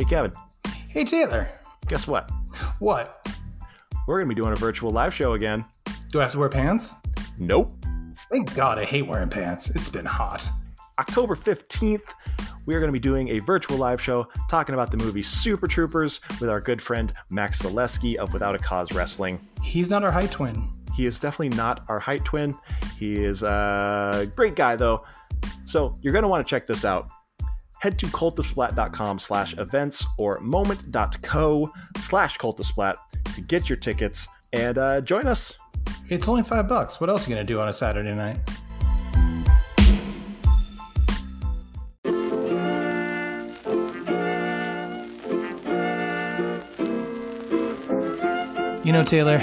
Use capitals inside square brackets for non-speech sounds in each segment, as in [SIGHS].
Hey, Kevin, Hey Taylor, guess what? what? We're going to be doing a virtual live show again. Do I have to wear pants? Nope. Thank God I hate wearing pants. It's been hot. October 15th, we are going to be doing a virtual live show talking about the movie Super Troopers with our good friend Max Zaleski of Without a Cause Wrestling. He's not our height twin. He is definitely not our height twin. He is a great guy, though. So you're going to want to check this out. Head to cultofsplat.com slash events or moment.co slash cultofsplat to get your tickets and uh, join us. It's only five bucks. What else are you gonna do on a Saturday night? You know, Taylor,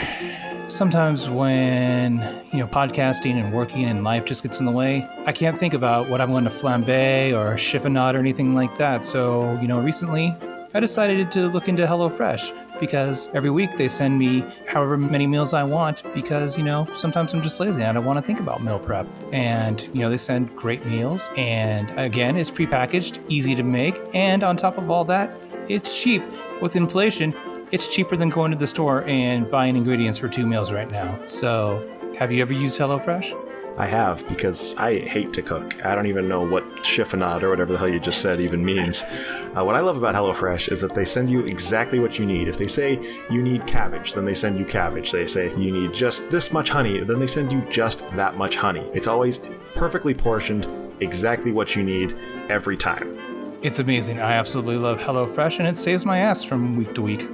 sometimes when, you know, podcasting and working and life just gets in the way, I can't think about what I'm going to flambe or chiffonade or anything like that. So, you know, recently I decided to look into HelloFresh because every week they send me however many meals I want because, you know, sometimes I'm just lazy and I don't want to think about meal prep. And, you know, they send great meals. And again, it's prepackaged, easy to make. And on top of all that, it's cheap. With inflation, it's cheaper than going to the store and buying ingredients for two meals right now. So, have you ever used HelloFresh? I have because I hate to cook. I don't even know what chiffonade or whatever the hell you just said even means. Uh, what I love about HelloFresh is that they send you exactly what you need. If they say you need cabbage, then they send you cabbage. They say you need just this much honey, then they send you just that much honey. It's always perfectly portioned, exactly what you need every time. It's amazing. I absolutely love HelloFresh and it saves my ass from week to week.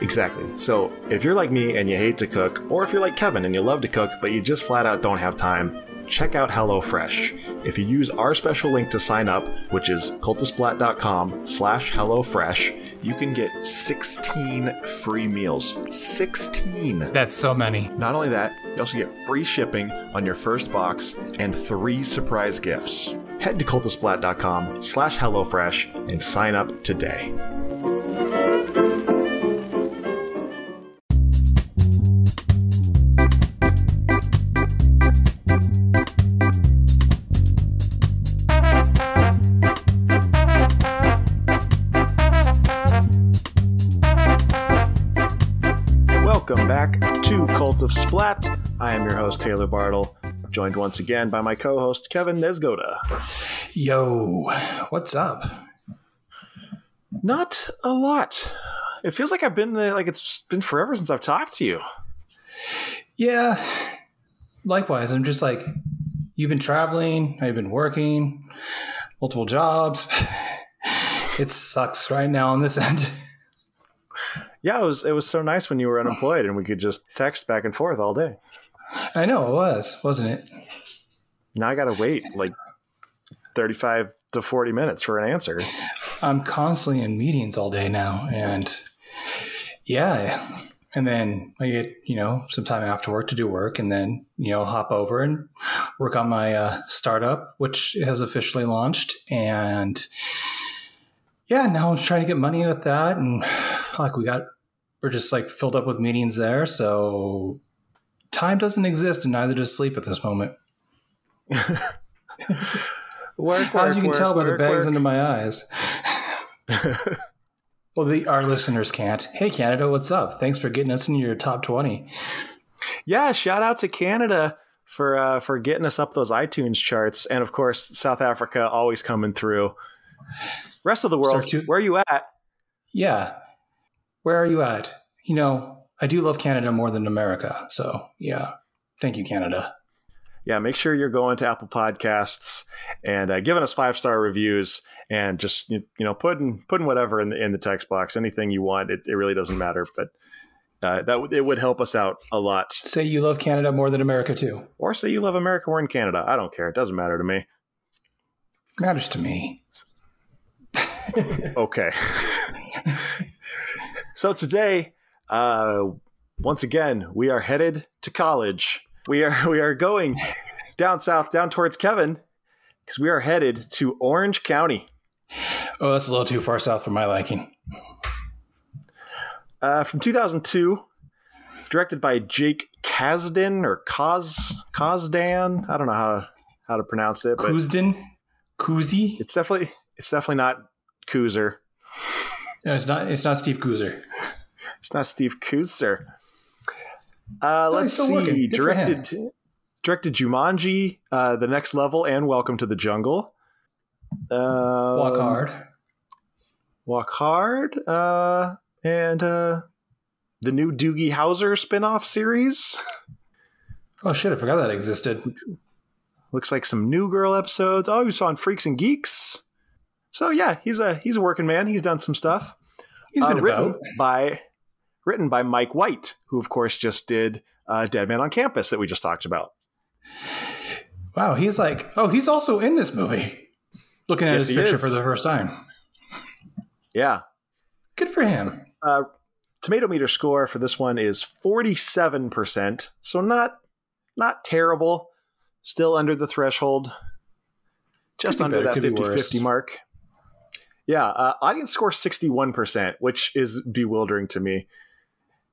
Exactly. So, if you're like me and you hate to cook, or if you're like Kevin and you love to cook but you just flat out don't have time, check out HelloFresh. If you use our special link to sign up, which is cultofsplat.com slash HelloFresh, you can get 16 free meals. 16! That's so many. Not only that, you also get free shipping on your first box and three surprise gifts. Head to cultofsplat.com slash HelloFresh and sign up today. Of Splat. I am your host, Taylor Bartle, joined once again by my co host, Kevin Nesgoda. Yo, what's up? Not a lot. It feels like I've been uh, like it's been forever since I've talked to you. Yeah, likewise. I'm just like, you've been traveling, I've been working, multiple jobs. [LAUGHS] it sucks right now on this end. [LAUGHS] Yeah, it was it was so nice when you were unemployed and we could just text back and forth all day. I know it was, wasn't it? Now I got to wait like 35 to 40 minutes for an answer. I'm constantly in meetings all day now, and yeah, and then I get you know some time after work to do work, and then you know hop over and work on my uh, startup, which has officially launched, and yeah, now I'm trying to get money with that, and [SIGHS] like we got we're just like filled up with meetings there, so time doesn't exist, and neither does sleep at this moment. [LAUGHS] Work, As you can work, tell by the bags work. under my eyes. [LAUGHS] well, the, our listeners can't. Hey, Canada, what's up? Thanks for getting us into your top 20. Yeah, shout out to Canada for uh, for getting us up those iTunes charts, and of course South Africa always coming through. Rest of the world, to- where are you at? Yeah. Where are you at? You know, I do love Canada more than America. So, yeah. Thank you, Canada. Yeah, make sure you're going to Apple Podcasts and uh, giving us five star reviews, and just you you know putting putting whatever in the in the text box, anything you want. It, it really doesn't matter, but uh, that would- it would help us out a lot. Say you love Canada more than America, too. Or say you love America, we're in Canada. I don't care. It doesn't matter to me. Matters to me. Okay. so today, uh, once again, we are headed to college. We are we are going down south, down towards Kevin, because we are headed to Orange County. Oh, that's a little too far south for my liking. Uh, from 2002, directed by Jake Kasdan or Kaz Kazdan. I don't know how to, how to pronounce it, but Kuzdin? Kuzi? it's definitely it's definitely not Coozer. [LAUGHS] No, it's not. It's not Steve Kuzer. It's not Steve Kuzer. Uh, let's still working. see. Good for him. Directed directed Jumanji, uh, The Next Level, and Welcome to the Jungle. Uh, Walk hard. Walk Hard, uh, and uh, the new Doogie Howser spin-off series. [LAUGHS] Oh shit! I forgot that existed. Looks like some New Girl episodes. Oh, you saw on Freaks and Geeks. So yeah, he's a he's a working man. He's done some stuff. He's been Uh, written about. by written by Mike White, who of course just did uh, Dead Man on Campus that we just talked about. Wow, he's like, oh, he's also in this movie. Looking at Yes, his picture is. for the first time. Yeah. Good for him. Uh, tomato meter score for this one is 47%, so not not terrible. Still under the threshold. Just under that could be 50 worse. 50 mark. Yeah, uh, audience score 61%, which is bewildering to me.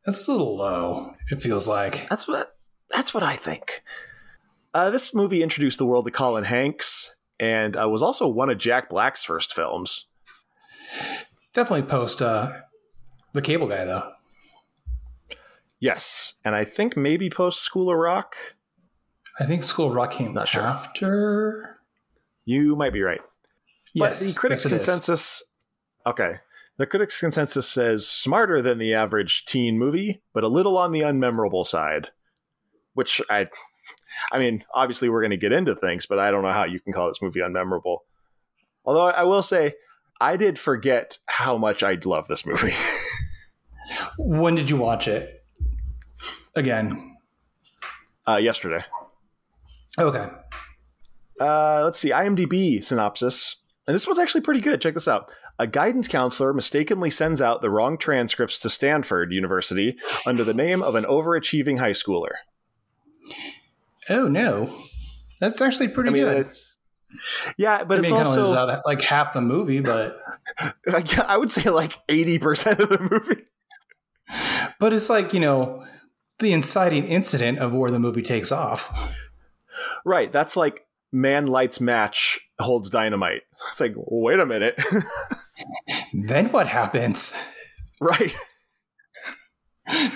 That's a little low. It feels like. That's what that's what I think. Uh, this movie introduced the world to Colin Hanks and uh, was also one of Jack Black's first films. Definitely post uh, the cable guy though. Yes, and I think maybe post School of Rock. I think School of Rock came Not sure. after. You might be right. Yes, but the critics' yes, is. consensus. Okay, the critics' consensus says smarter than the average teen movie, but a little on the unmemorable side. Which I, I mean, obviously we're going to get into things, but I don't know how you can call this movie unmemorable. Although I will say, I did forget how much I love this movie. [LAUGHS] When did you watch it? Again. uh, yesterday. Okay. Uh, let's see, IMDb synopsis. And this one's actually pretty good. Check this out. A guidance counselor mistakenly sends out the wrong transcripts to Stanford University under the name of an overachieving high schooler. Oh no, that's actually pretty I mean, good. yeah, but I mean, it's it also, out like half the movie, but [LAUGHS] I would say like 80% of the movie. but it's like you know the inciting incident of where the movie takes off. Right. That's like man lights match holds dynamite. [LAUGHS] It's like, wait a minute. [LAUGHS] Then what happens? right.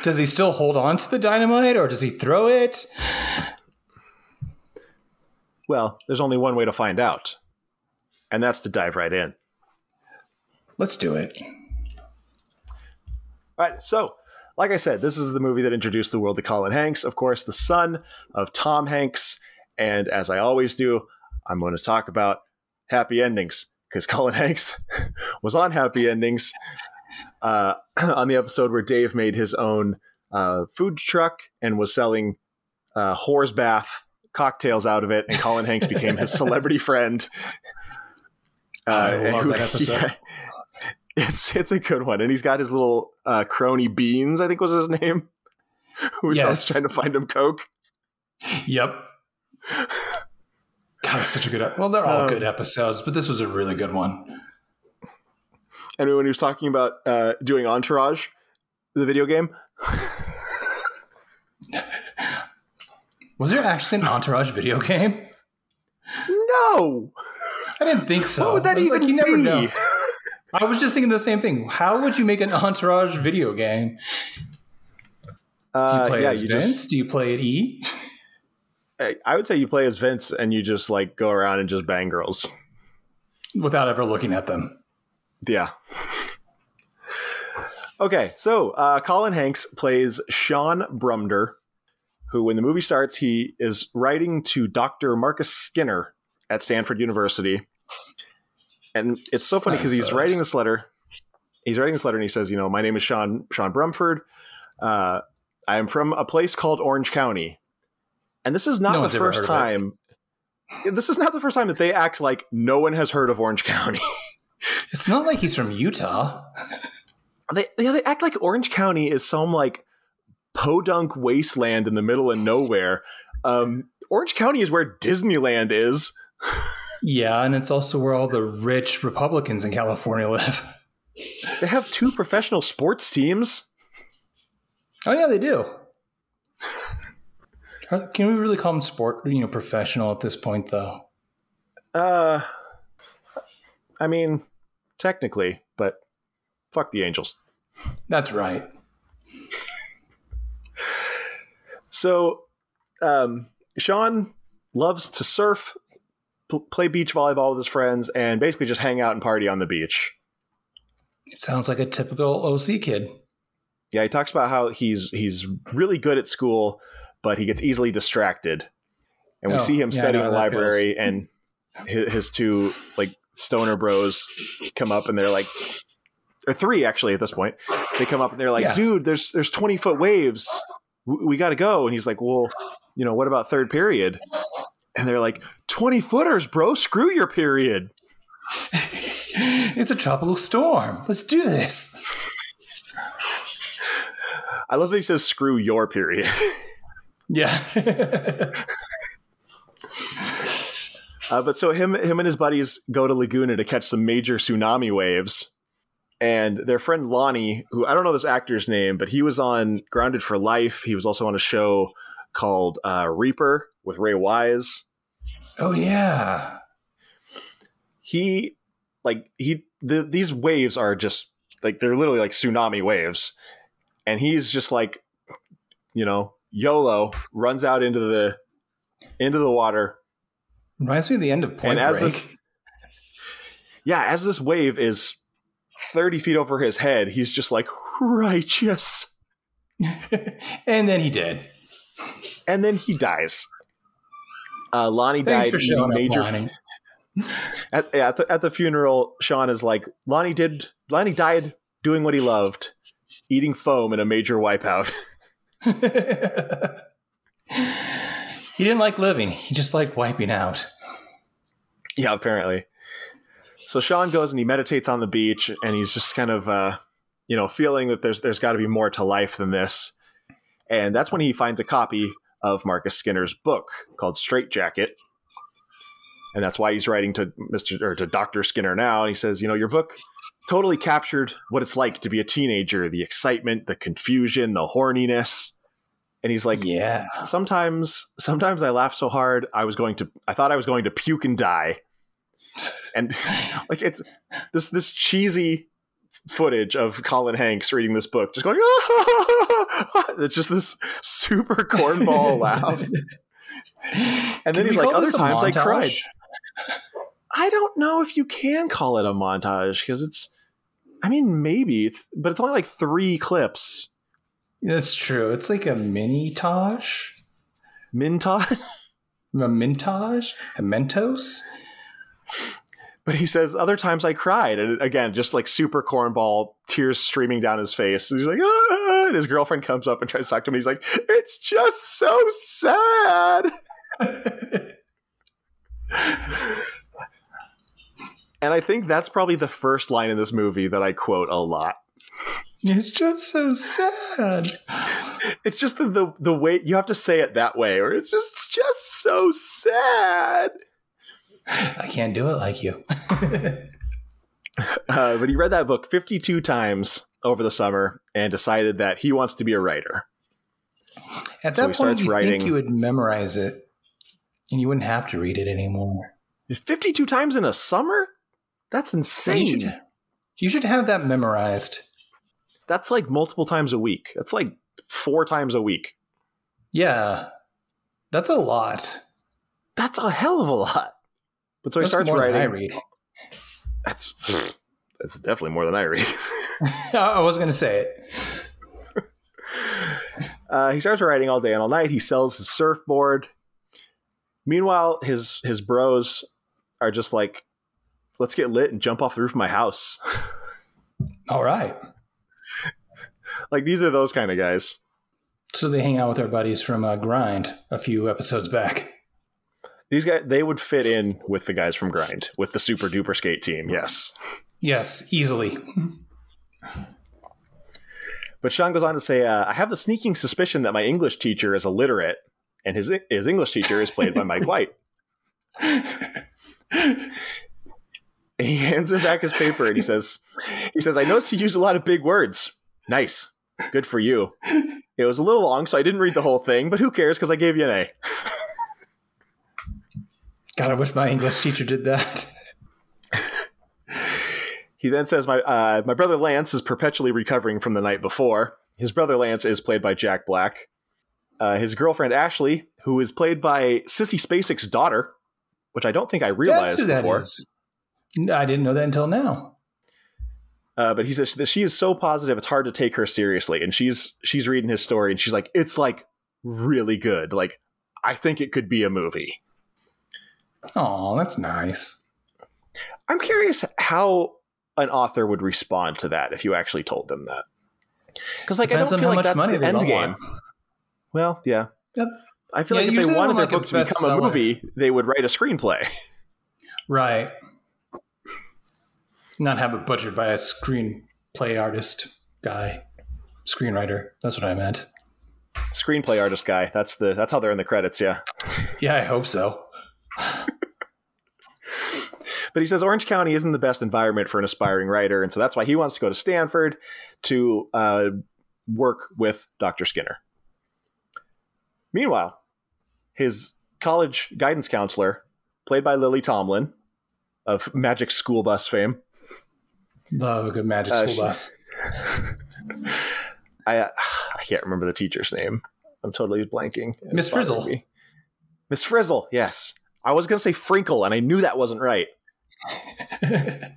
Does he still hold on to the dynamite, or does he throw it? Well, there's only one way to find out, and that's to dive right in. Let's do it. All right, so like I said, this is the movie that introduced the world to Colin Hanks, of course, the son of Tom Hanks. And as I always do, I'm going to talk about happy endings because [LAUGHS] Colin Hanks was on Happy Endings uh, [CLEARS THROAT] on the episode where Dave made his own uh, food truck and was selling uh, whore's bath cocktails out of it, and Colin Hanks became his [LAUGHS] celebrity friend. Uh, I love who- that [LAUGHS] episode. yeah. It's it's a good one, and he's got his little uh, crony Beans, I think was his name, who was always Yes. trying to find him coke. Yep. God, it's such a good. Well, they're all Um, good episodes, but this was a really good one. And when he was talking about uh, doing Entourage, the video game, Was there actually an Entourage video game? no, I didn't think so. what would that I was even like, you never be? know. I was just thinking the same thing. How would you make an Entourage video game? Do you Uh, play yeah, as you Vince? just. Do you play at E? I- would say you play as Vince, and you just like go around and just bang girls. Without ever looking at them. Yeah. okay, so uh, Colin Hanks plays Sean Brumder, who, when the movie starts, he is writing to Dr. Marcus Skinner at Stanford University. And it's so funny because he's writing this letter. He's writing this letter and he says, you know, my name is Sean Sean Brumford. Uh, I am from a place called Orange County. And this is not No the first heard of it. time. This is not the first time that they act like no one has heard of Orange County. [LAUGHS] It's not like he's from Utah. They yeah, they act like Orange County is some like podunk wasteland in the middle of nowhere. Um, Orange County is where Disneyland is. [LAUGHS] Yeah, and it's also where all the rich Republicans in California live. They have two professional sports teams. Oh yeah, they do. Can we really call them sport, you know, professional at this point, though? Uh, I mean, technically, but Fuck the Angels. That's right. So, um, Sean loves to surf, pl- play beach volleyball with his friends, and basically just hang out and party on the beach. It sounds like a typical OC kid. Yeah, he talks about how he's he's really good at school, but he gets easily distracted. And we Oh, see him yeah, studying in the library, and his, his two like stoner bros come up, and they're like, or three actually at this point. They come up and they're like, Yeah. "Dude, there's there's twenty foot waves. We, we got to go." And he's like, "Well, you know, what about third period?" And they're like, 20 footers, bro. Screw your period." [LAUGHS] it's a tropical storm. Let's do this. I love that he says, "Screw your period." [LAUGHS] Yeah. [LAUGHS] Uh, but so him, him and his buddies go to Laguna to catch some major tsunami waves, and their friend Lonnie, who I don't know this actor's name, but he was on Grounded for Life. He was also on a show called uh, Reaper with Ray Wise. oh yeah. He, like he, the, these waves are just like they're literally like tsunami waves, and he's just like, you know, YOLO runs out into the into the water Reminds me of the end of Point and as Break. this yeah as this wave is 30 feet over his head he's just like righteous [LAUGHS] and then he did. and then he dies uh, Lonnie Thanks died for showing major up, Lonnie. [LAUGHS] at, at, the, at the funeral Sean is like Lonnie did Lonnie died doing what he loved eating foam in a major wipeout [LAUGHS] [LAUGHS] he didn't like living. He just liked wiping out. yeah apparently so Sean goes and he meditates on the beach and he's just kind of uh, you know feeling that there's there's got to be more to life than this and that's when he finds a copy of Marcus Skinner's book called Straight Jacket. And that's why he's writing to Mr. or to Dr. Skinner now. And he says, you know, your book totally captured what it's like to be a teenager, the excitement, the confusion, the horniness. And he's like, Yeah. sometimes sometimes I laugh so hard I was going to I thought I was going to puke and die. And [LAUGHS] like it's this this cheesy footage of Colin Hanks reading this book, just going, [LAUGHS] it's just this super cornball laugh. [LAUGHS] And then he's like, other times I cried. I don't know if you can call it a montage because it's, I mean, maybe it's, but it's only like three clips. That's true. It's like a mini tosh, Mintage. a mintage, a Mentos. But he says, other times I cried. And again, just like super cornball, tears streaming down his face. And he's like, ah! and his girlfriend comes up and tries to talk to him. He's like, it's just so sad. [LAUGHS] And I think that's probably the first line in this movie that I quote a lot. It's just so sad. It's just the, the, the way you have to say it that way, or it's just, it's just so sad. I can't do it like you. [LAUGHS] Uh, but he read that book 52 times over the summer and decided that he wants to be a writer. At So that he point, starts you writing- think you would memorize it, and you wouldn't have to read it anymore. 52 times in a summer? That's You insane. should, you should have that memorized. That's like multiple times a week. That's like four times a week. Yeah, that's a lot. That's a hell of a lot. But so he starts more than writing. I read. That's [LAUGHS] that's definitely more than I read. [LAUGHS] [LAUGHS] I was going to say it. Uh, he starts writing all day and all night. He sells his surfboard. Meanwhile, his his bros are just like, "Let's get lit and jump off the roof of my house." [LAUGHS] All right. like these are those kind of guys. So they hang out with our buddies from uh, Grind a few episodes back. These guys they would fit in with the guys from Grind with the super duper skate team. Yes. Yes, easily. But Sean goes on to say, uh, "I have the sneaking suspicion that my English teacher is illiterate, and his his English teacher is played by Mike [LAUGHS] White." [LAUGHS] And he hands him back his paper and he says, "He says I noticed you used a lot of big words. Nice, good for you. It was a little long, so I didn't read the whole thing, but who cares? Because I gave you an A." God, I wish my English teacher did that. He then says, "My uh, my brother Lance is perpetually recovering from the night before. His brother Lance is played by Jack Black. Uh, his girlfriend Ashley, who is played by Sissy Spacek's daughter, which I don't think I realized That's who that before. is. I didn't know that until now. Uh, but he says that she is so positive it's hard to take her seriously. And she's she's reading his story and she's like, it's like really good. Like I think it could be a movie. Oh, that's nice. I'm curious how an author would respond to that if you actually told them that. Because like Depends I don't feel how like much that's money the end game. want. Well, yeah. Yep. I feel Yeah, like if they wanted their like, book to become a movie, they would write a screenplay. [LAUGHS] Right. Not have it butchered by a screenplay artist guy, screenwriter. That's what I meant. screenplay artist guy. That's the that's how they're in the credits, yeah. Yeah, I hope so. But he says Orange County isn't the best environment for an aspiring writer, and so that's why he wants to go to Stanford to uh, work with Dr. Skinner. Meanwhile, his college guidance counselor, played by Lily Tomlin of Magic School Bus fame, Love a good magic Uh, school she- bus. [LAUGHS] I uh, I can't remember the teacher's name. I'm totally blanking. Miss Frizzle. Miss Frizzle, yes. I was gonna say Frinkle, and I knew that wasn't right. [LAUGHS]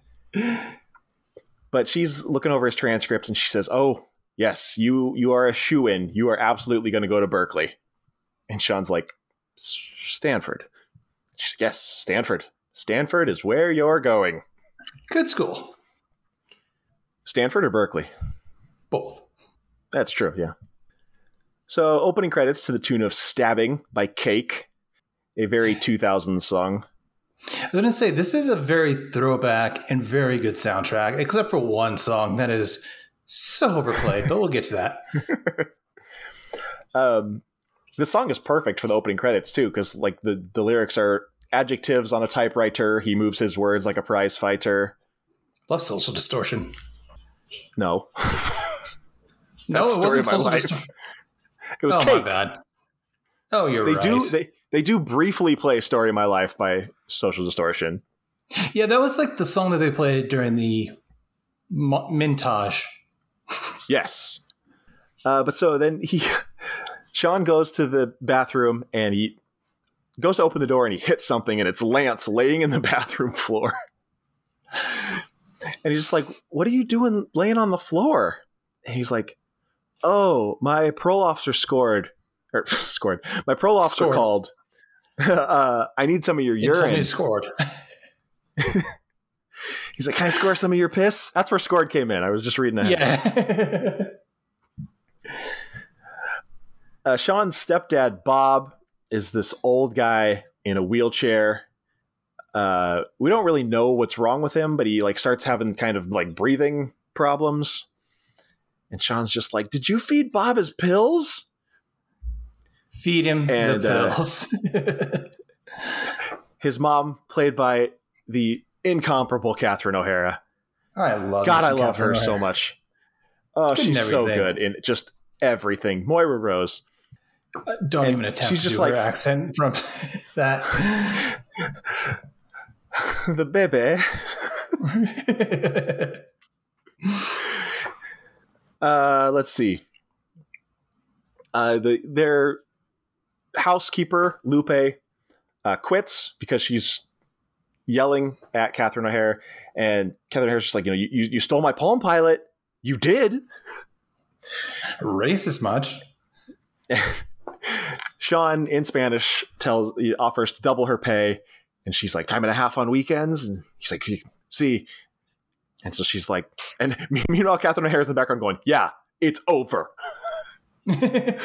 But she's looking over his transcript and she says, "Oh, yes, you you are a shoe in. You are absolutely going to go to Berkeley." And Sean's like, "Stanford." She's yes, Stanford. Stanford is where you're going. good school. Stanford or Berkeley? Both. That's true, yeah. So, opening credits to the tune of Stabbing by Cake, a very [SIGHS] 2000s song. I was going to say, this is a very throwback and very good soundtrack, except for one song that is so overplayed, but we'll get to that. [LAUGHS] Um, the song is perfect for the opening credits, too, because, like, the, the lyrics are adjectives on a typewriter. He moves his words like a prize fighter. Love Social Distortion. No. [LAUGHS] No, it story wasn't of my Social life. Distortion. [LAUGHS] It was oh, my Cake. bad. Oh, you're They right. do they, they do briefly play Story of My Life by Social Distortion. yeah, that was like the song that they played during the Mo- Mintage. [LAUGHS] Yes. Uh, but so then he, Sean goes to the bathroom and he goes to open the door and he hits something and it's Lance laying in the bathroom floor. And he's just like, "What are you doing laying on the floor?" And he's like, "Oh, my parole officer scored or [LAUGHS] scored. My parole officer Scored. called. [LAUGHS] uh, I need some of your urine." Somebody scored. [LAUGHS] He's like, "Can I score some of your piss?" That's where scored came in. I was just reading that. yeah. uh, Sean's stepdad Bob is this old guy in a wheelchair. Uh, we don't really know what's wrong with him, but he like starts having kind of like breathing problems. And Sean's just like, "Did you feed Bob his pills?" Feed him And, the uh, pills. [LAUGHS] His mom, played by the incomparable Catherine O'Hara. I love God, I love her Catherine so much. Oh, she's so good in just everything. Moira Rose. Uh, Don't And even attempt she's to just like- her accent from [LAUGHS] that. [LAUGHS] [LAUGHS] the baby. [LAUGHS] Uh, let's see. Uh, the their housekeeper Lupe uh, quits because she's yelling at Catherine O'Hara, and Catherine O'Hara's just like, you know, you, you you stole my Palm Pilot. You did. Racist much? [LAUGHS] Sean in Spanish tells offers to double her pay, and she's like, time and a half on weekends, and he's like, see. And so she's like, and [LAUGHS] meanwhile, Catherine O'Hara's in the background going, yeah, it's over. [LAUGHS]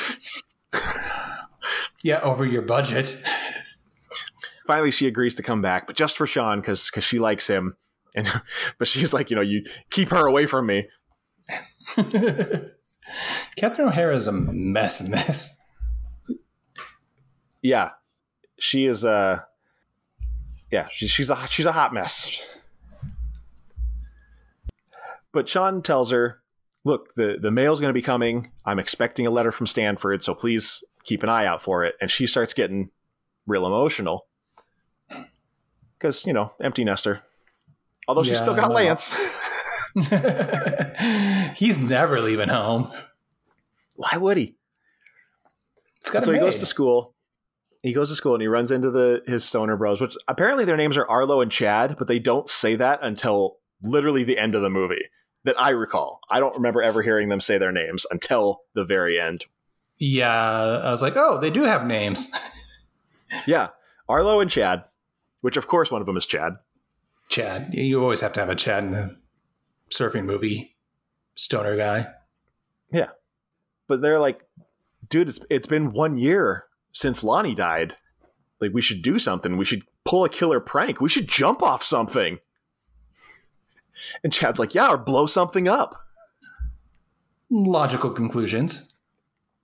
yeah, over your budget. finally she agrees to come back, but just for Sean because because she likes him. And [LAUGHS] but she's like, you know, you keep her away from me. Catherine O'Hara is a mess in this. Yeah, she is. Uh, yeah, she, she's a she's a hot mess. But Sean tells her, "Look, the the mail's going to be coming. I'm expecting a letter from Stanford, so please keep an eye out for it." And she starts getting real emotional because you know, empty nester. Although she's Yeah, still got. Lance. [LAUGHS] [LAUGHS] He's never leaving home. Why would he? It's got so he goes to school. He goes to school and he runs into the his stoner bros, which apparently their names are Arlo and Chad, but they don't say that until literally the end of the movie that I recall. I don't remember ever hearing them say their names until the very end. Yeah, I was like, oh, they do have names. [LAUGHS] yeah, Arlo and Chad, which of course one of them is Chad. Chad. You always have to have a Chad in a surfing movie. Stoner guy. Yeah. But they're like, dude, it's, it's been one year since Lonnie died. Like, we should do something. We should pull a killer prank. We should jump off something. [LAUGHS] And Chad's like, yeah, or blow something up. Logical conclusions.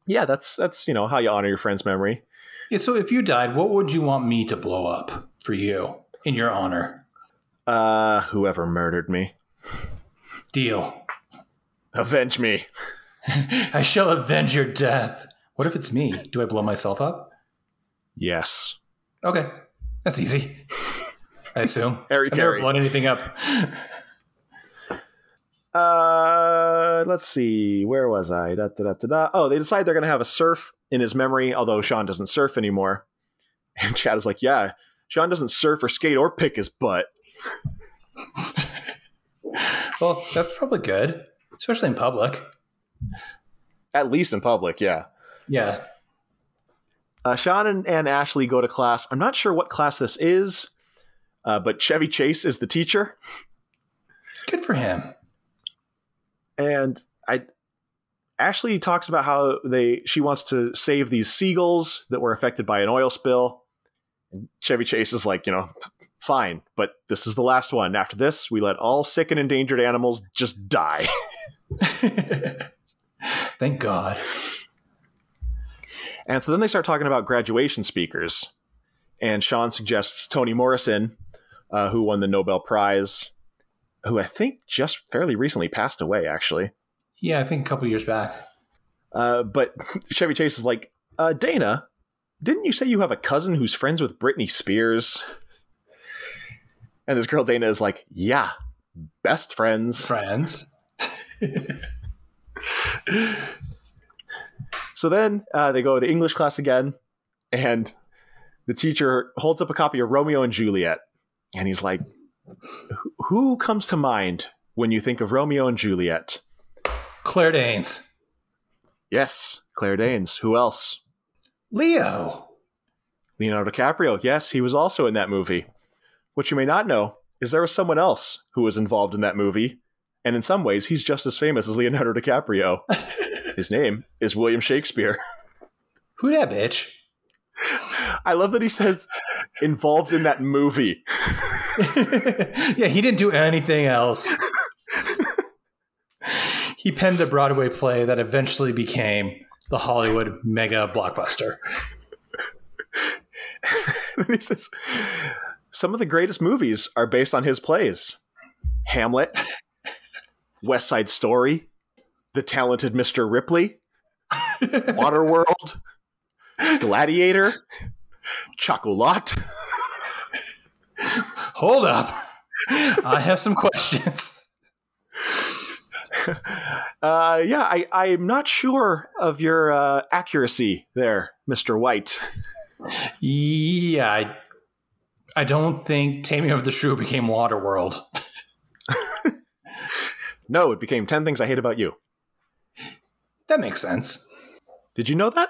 Yeah, that's that's you know how you honor your friend's memory. Yeah, so if you died, what would you want me to blow up for you in your honor? Uh, whoever murdered me. Deal. Avenge me. [LAUGHS] I shall avenge your death. What if it's me? Do I blow myself up? Yes. Okay, that's easy. I assume. [LAUGHS] Harry I've never blown anything up. [LAUGHS] Uh, let's see. Where was I? Da, da, da, da, Oh, they decide they're going to have a surf in his memory, although Sean doesn't surf anymore. [LAUGHS] And Chad is like, yeah, Sean doesn't surf or skate or pick his butt. well, that's probably good, especially in public. At least in public, yeah. Yeah. Uh, Sean and, and, Ashley go to class. I'm not sure what class this is, uh, but Chevy Chase is the teacher. Good for him and I Ashley talks about how they she wants to save these seagulls that were affected by an oil spill. And Chevy Chase is like, you know, fine, but this is the last one. After this, we let all sick and endangered animals just die. [LAUGHS] [LAUGHS] Thank God. And so then they start talking about graduation speakers. And Sean suggests Toni Morrison, uh, who won the Nobel Prize who I think just fairly recently passed away, actually. Yeah, I think a couple years back. Uh, but [LAUGHS] Chevy Chase is like, uh, Dana, didn't you say you have a cousin who's friends with Britney Spears? And this girl Dana is like, yeah, best friends. Friends. [LAUGHS] [LAUGHS] so then uh, they go to English class again, and the teacher holds up a copy of Romeo and Juliet, and he's like, who comes to mind when you think of Romeo and Juliet? Claire Danes. Yes, Claire Danes. Who else? Leo. Leonardo DiCaprio. Yes, he was also in that movie. What you may not know is there was someone else who was involved in that movie, and in some ways, he's just as famous as Leonardo DiCaprio. [LAUGHS] His name is William Shakespeare. [LAUGHS] Who that bitch? I love that he says involved in that movie. [LAUGHS] yeah, he didn't do anything else. he penned a Broadway play that eventually became the Hollywood mega blockbuster. [LAUGHS] then he says, Some of the greatest movies are based on his plays Hamlet, West Side Story, The Talented Mr. Ripley, Waterworld, Gladiator, Chocolat. Hold up. I have some questions. Uh, yeah, I, I'm not sure of your uh, accuracy there, Mr. White. yeah, I, I don't think Taming of the Shrew became Waterworld. [LAUGHS] no, it became 10 Things I Hate About You. That makes sense. Did you know that?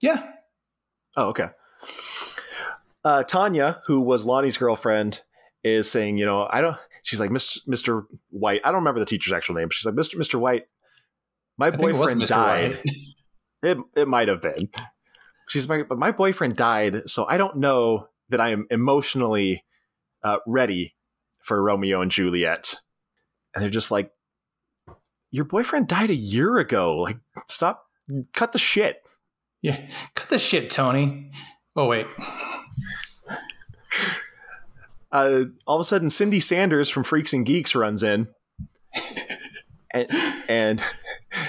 Yeah. Oh, okay uh, Tanya, who was Lonnie's girlfriend, is saying, you know, I don't. She's like, Mr. White. I don't remember the teacher's actual name. She's like, Mr. Mr. White. My boyfriend died. [LAUGHS] [LAUGHS] it it might have been. She's like, but my boyfriend died, so I don't know that I am emotionally uh, ready for Romeo and Juliet. And they're just like, your boyfriend died a year ago. Like, stop, cut the shit. Yeah, cut the shit, Tony. Oh wait. [LAUGHS] Uh, all of a sudden, Cindy Sanders from Freaks and Geeks runs in, [LAUGHS] and, and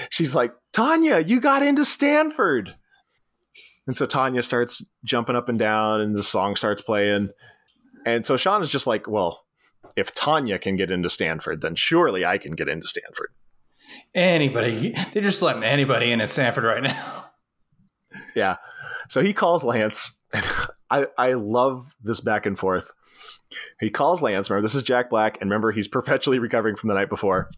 she's like, "Tanya, you got into Stanford." And so Tanya starts jumping up and down, and the song starts playing. And so Sean is just like, "Well, if Tanya can get into Stanford, then surely I can get into Stanford. Anybody, they're just letting anybody in at Stanford right now. Yeah. So he calls Lance. I, I love this back and forth. He calls Lance. Remember, this is Jack Black. And remember, he's [LAUGHS] perpetually recovering from the night before.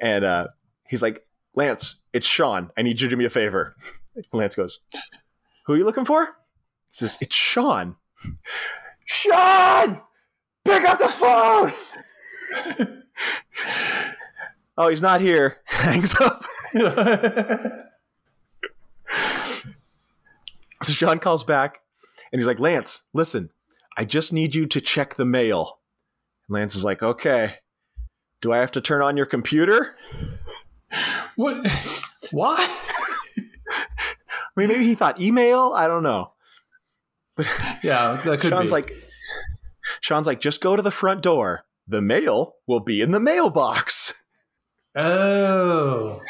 And uh, he's like, Lance, it's Sean. I need you to do me a favor. [LAUGHS] Lance goes, Who are you looking for? He says, It's Sean. [LAUGHS] Sean! Pick up the phone! Oh, he's not here. [LAUGHS] Hangs up. so Sean calls back and he's like, Lance, listen, I just need you to check the mail. And Lance is like, okay. Do I have to turn on your computer? what? Why? I mean, maybe he thought email. I don't know. But yeah, that could Sean's be. like, Sean's like, just go to the front door. The mail will be in the mailbox. Oh,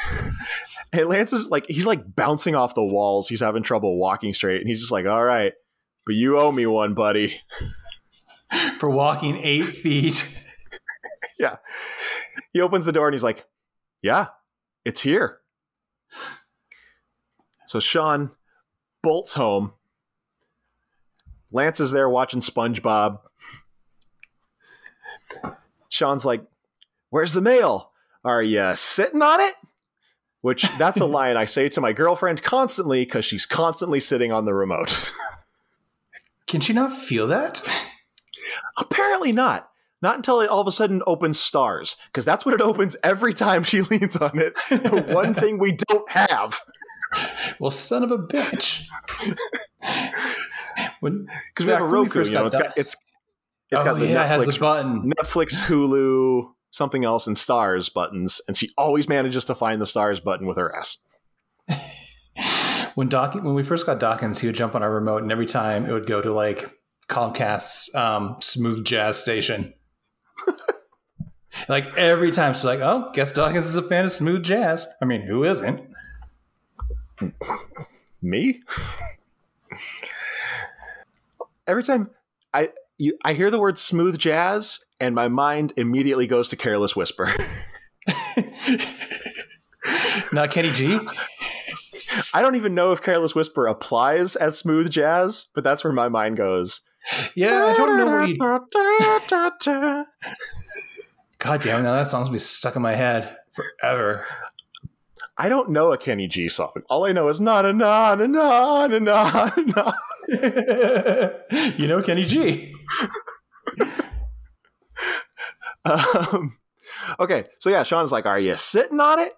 And Lance is like, he's like bouncing off the walls. He's having trouble walking straight. And he's just like, all right, but you owe me one, buddy. [LAUGHS] for walking eight feet. [LAUGHS] Yeah. He opens the door and he's like, yeah, it's here. So Sean bolts home. Lance is there watching SpongeBob. Sean's like, Where's the mail? Are you sitting on it? Which that's a line I say to my girlfriend constantly because she's constantly sitting on the remote. [LAUGHS] Can she not feel that? Apparently not. Not until it all of a sudden opens Starz, because that's what it opens every time she [LAUGHS] leans on it. The one thing we don't have. Well, son of a bitch. Because [LAUGHS] we have a Roku, you know, it's got it's it's oh, got the yeah, it has Netflix the button. Netflix, Hulu, something else, and Starz buttons, and she always manages to find the Starz button with her ass. [LAUGHS] When Doc, when we first got Dawkins, he would jump on our remote, and every time it would go to like Comcast's um, smooth jazz station. [LAUGHS] like every time, she's like, "Oh, guess Dawkins is a fan of smooth jazz." I mean, who isn't? [LAUGHS] Me? Every time I you, I hear the word smooth jazz, and my mind immediately goes to Careless Whisper. [LAUGHS] Not Kenny G. [LAUGHS] I don't even know if Careless Whisper applies as smooth jazz, but that's where my mind goes. Yeah, I don't know where. [LAUGHS] God damn, now that song's be stuck in my head forever. I don't know a Kenny G song. All I know is na na na na na na na. [LAUGHS] you know Kenny G. [LAUGHS] Um, okay, so yeah, Sean's like, "Are you sitting on it?"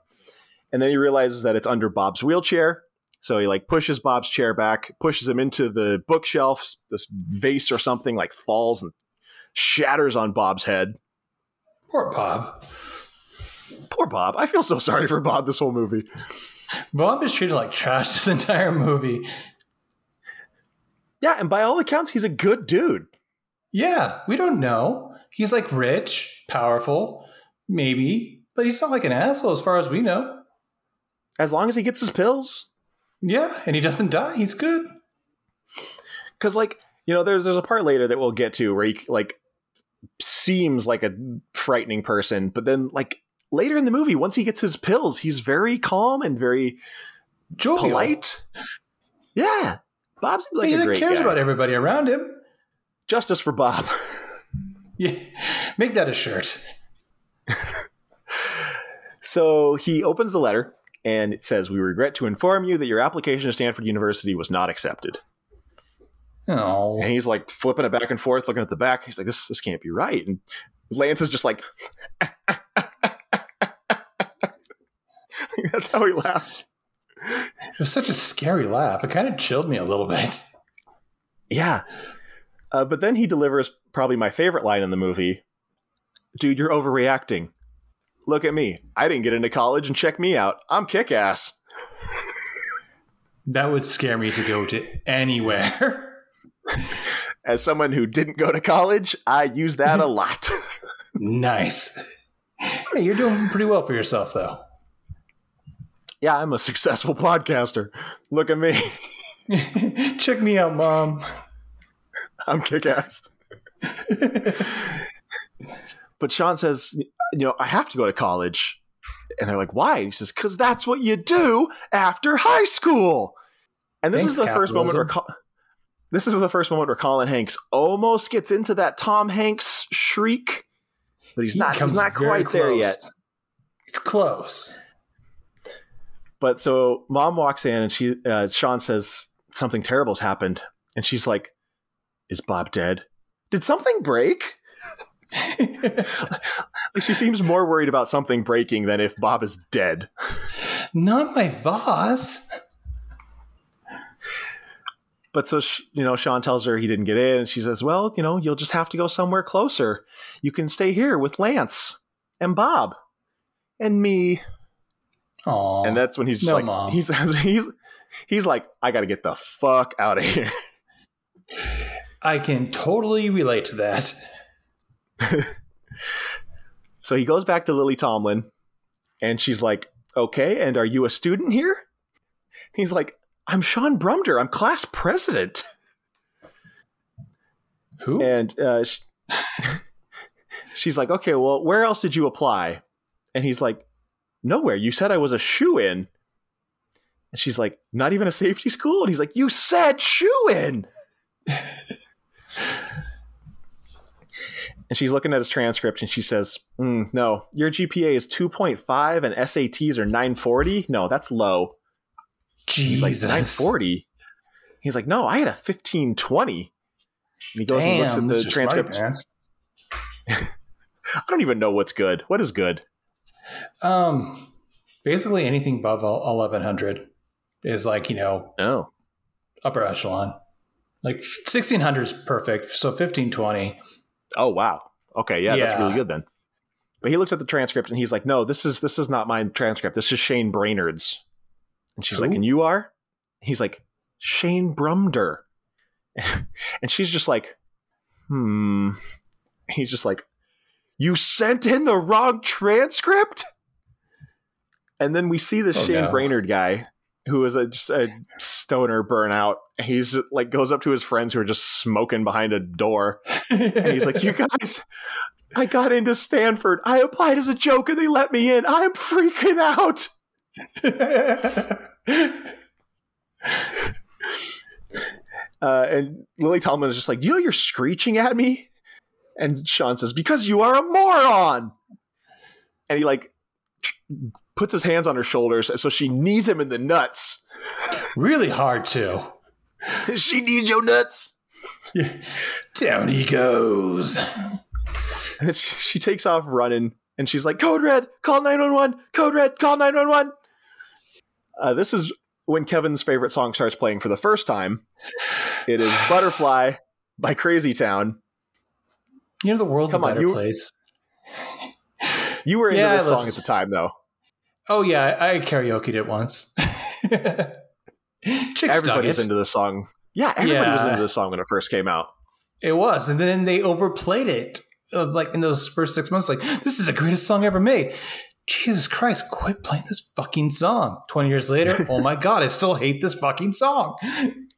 And then he realizes that it's under Bob's wheelchair. So he like pushes Bob's chair back, pushes him into the bookshelf. This vase or something like falls and shatters on Bob's head. Poor Bob. Poor Bob. I feel so sorry for Bob this whole movie. Bob is treated like trash this entire movie. Yeah, and by all accounts, he's a good dude. Yeah, we don't know. He's like rich, powerful, maybe, but he's not like an asshole as far as we know. As long as he gets his pills. Yeah, and he doesn't die. He's good. because like you know there's there's a part later that we'll get to where he like seems like a frightening person but then like later in the movie once he gets his pills he's very calm and very Jovial. polite yeah bob seems like he a great cares guy. about everybody around him. justice for bob [LAUGHS] Yeah, make that a shirt. so he opens the letter and it says we regret to inform you that your application to stanford university was not accepted Oh, and he's like flipping it back and forth looking at the back he's like this this can't be right and lance is just like [LAUGHS] that's how he laughs it was such a scary laugh. It kind of chilled me a little bit. yeah uh, but then he delivers probably my favorite line in the movie dude you're overreacting look at me i didn't get into college and check me out i'm kick-ass That would scare me to go to anywhere. [LAUGHS] as someone who didn't go to college i use that a lot [LAUGHS] nice. Hey, you're doing pretty well for yourself, though. Yeah i'm a successful podcaster look at me [LAUGHS] Check me out, mom. i'm kick-ass but Sean says, you know, I have to go to college. And they're like, why? And he says, because that's what you do after high school. And this Thanks, is the first moment where Col- this is the first moment where Colin Hanks almost gets into that Tom Hanks shriek, but he's He not. He's not quite there yet. It's close. But so mom walks in and she, uh, Sean says something terrible's happened, and she's like, "Is Bob dead? Did something break?" [LAUGHS] Like she seems more worried about something breaking than if Bob is dead. Not my vase. But so you know, Sean tells her he didn't get in, and she says, "Well, you know, you'll just have to go somewhere closer. You can stay here with Lance and Bob and me." Aw. And that's when he's just No, like, Mom. he's [LAUGHS] he's he's like, "I got to get the fuck out of here." I can totally relate to that. [LAUGHS] So he goes back to Lily Tomlin, and she's like, "Okay, and are you a student here?" He's like, "I'm Sean Brumder. I'm class president." Who? And uh, sh- [LAUGHS] she's like, "Okay, well, where else did you apply?" And he's like, "Nowhere. You said I was a shoe in." And she's like, "Not even a safety school?" And he's like, "You said shoe in." and she's looking at his transcript and she says, "Mm, "No, your GPA is 2.5 and SATs are 940. No, that's low." He's like, Jesus. 940. He's like, "No, I had a 1520." And he goes and looks at Damn, the transcript. [LAUGHS] I don't even know what's good. What is good? Um, basically anything above eleven hundred is like you know Oh, upper echelon. Like sixteen hundred is perfect. So fifteen twenty. oh wow. Okay, yeah, that's really good then. But he looks at the transcript and he's like, "No, this is this is not my transcript. This is Shane Brainerd's." And she's Who? like, "And you are?" He's like, "Shane Brumder." [LAUGHS] and she's just like, "Hmm." He's just like, "You sent in the wrong transcript?" And then we see this Oh, Shane no. Brainerd guy who is a just a stoner burnout. He's like goes up to his friends who are just smoking behind a door and he's like, "You [LAUGHS] guys, I got into Stanford. I applied as a joke, and they let me in. I'm freaking out." [LAUGHS] Uh, and Lily Tomlin is just like, "You know, you're screeching at me." And Sean says, "Because you are a moron." And he like puts his hands on her shoulders, and so she knees him in the nuts. really hard too. [LAUGHS] she needs your nuts. [LAUGHS] Down he goes. And then she, she takes off running, and she's like, "Code Red, call nine one one. Code Red, call nine one one." Uh, This is when Kevin's favorite song starts playing for the first time. It is "Butterfly" by Crazy Town. You know the world's Come a on, better you- place. [LAUGHS] You were into Yeah, this song at the time, though. Oh yeah, I karaokeed it once. [LAUGHS] Chicks Everybody it. was into this song. Yeah, everybody was into this song when it first came out. It was, and then they overplayed it. uh, like in those first six months, like this is the greatest song ever made. Jesus Christ, quit playing this fucking song. Twenty years later, oh my god, I still hate this fucking song. [LAUGHS]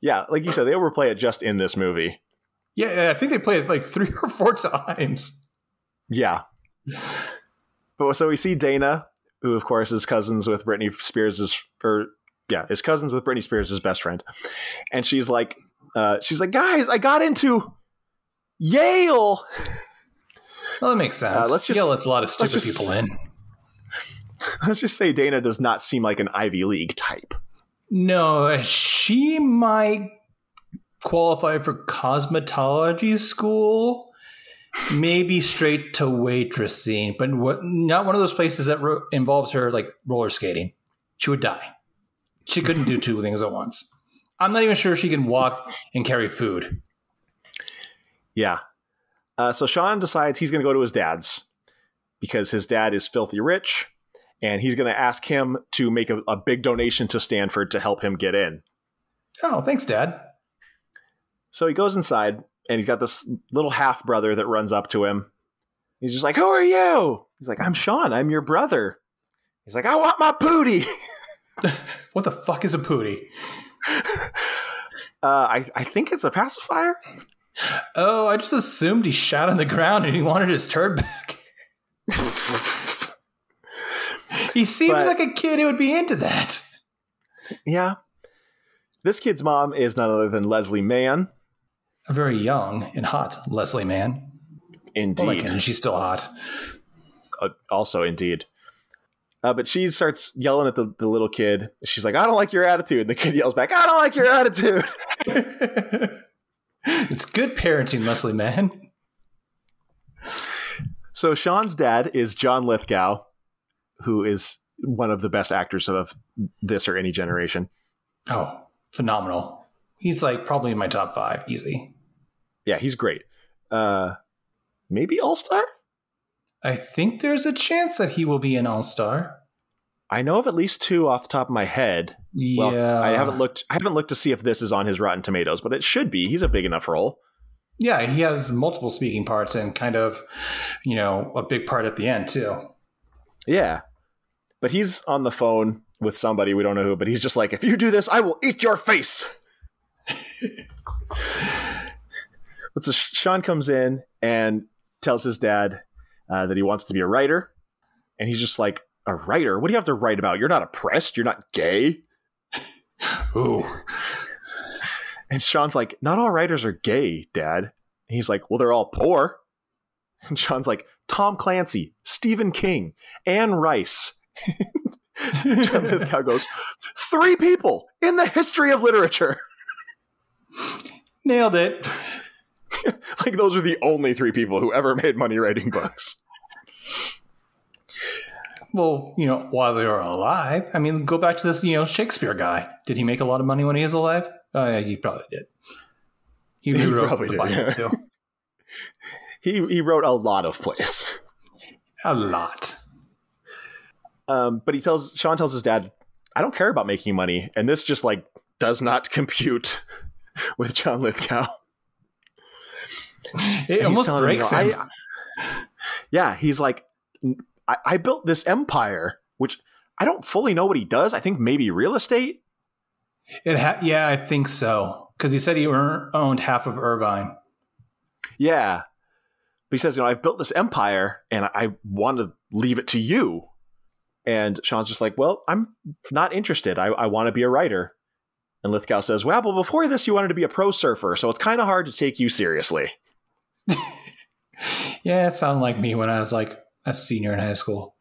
Yeah, like you said, they overplay it just in this movie. Yeah, I think they played it like [LAUGHS] three or four times. Yeah. But so we see Dana, who of course is cousins with Britney Spears' or yeah, is cousins with Britney Spears' best friend. And she's like, uh, she's like, guys, I got into Yale. Well, that makes sense. Uh, let's just- yeah, let's a lot of stupid just- people in. [LAUGHS] Let's just say Dana does not seem like an Ivy League type. No, she might qualify for cosmetology school, maybe straight to waitressing, but what, not one of those places that ro- involves her like roller skating. She would die. She couldn't do two things at once. I'm not even sure she can walk and carry food. Yeah. Uh, so Sean decides he's going to go to his dad's because his dad is filthy rich and he's going to ask him to make a, a big donation to Stanford to help him get in. Oh, thanks, Dad. So he goes inside and he's got this little half brother that runs up to him. He's just like, Who are you? He's like, I'm Sean. I'm your brother. He's like, I want my pootie. [LAUGHS] [LAUGHS] What the fuck is a pootie? [LAUGHS] Uh, I, I think it's a pacifier. Oh, I just assumed he shot on the ground and he wanted his turd back. he seems But- like a kid who would be into that. Yeah. This kid's mom is none other than Leslie Mann. A very young and hot Leslie Mann. Indeed. Oh she's still hot. Uh, also, indeed. Uh, but she starts yelling at the, the little kid. She's like, I don't like your attitude. And the kid yells back, I don't like your attitude. [LAUGHS] it's good parenting, Leslie Mann. So Sean's dad is John Lithgow, who is one of the best actors of this or any generation. Oh, phenomenal. He's like probably in my top five, easy. Yeah, he's great. Uh, maybe All Star? I think there's a chance that he will be an all star. I know of at least two off the top of my head. Well, yeah. I haven't looked. I haven't looked to see if this is on his Rotten Tomatoes, but it should be. He's a big enough role. Yeah, he has multiple speaking parts and kind of, you know, a big part at the end too. Yeah, but he's on the phone with somebody we don't know who. But he's just like, if you do this, I will eat your face. [LAUGHS] but so Sean comes in and tells his dad uh, that he wants to be a writer, and he's just like, a writer? What do you have to write about? You're not oppressed. You're not gay. [LAUGHS] Ooh. And Sean's like, not all writers are gay, Dad. And he's like, well, they're all poor. And Sean's like, Tom Clancy, Stephen King, Anne Rice. [LAUGHS] John Lithgow goes, three people in the history of literature. Nailed it. [LAUGHS] like those are the only three people who ever made money writing books. Well, you know, while they were alive. I mean, go back to this, you know, Shakespeare guy. Did he make a lot of money when he was alive? Uh, yeah, he probably did. He, [LAUGHS] He wrote probably the did, Bible yeah. too. [LAUGHS] He he wrote a lot of plays. A lot. Um, but he tells Sean tells his dad, I don't care about making money, and this just like does not compute with John Lithgow. It almost him, breaks know, him. I- yeah, he's like, I, I built this empire, which I don't fully know what he does. I think maybe real estate. It ha- yeah, I think so. Because he said he owned half of Irvine. Yeah. But he says, you know, I've built this empire and I want to leave it to you. And Sean's just like, well, I'm not interested. I, I want to be a writer. And Lithgow says, well, well, before this, you wanted to be a pro surfer, so it's kind of hard to take you seriously. [LAUGHS] Yeah, it sounded like me when I was like a senior in high school.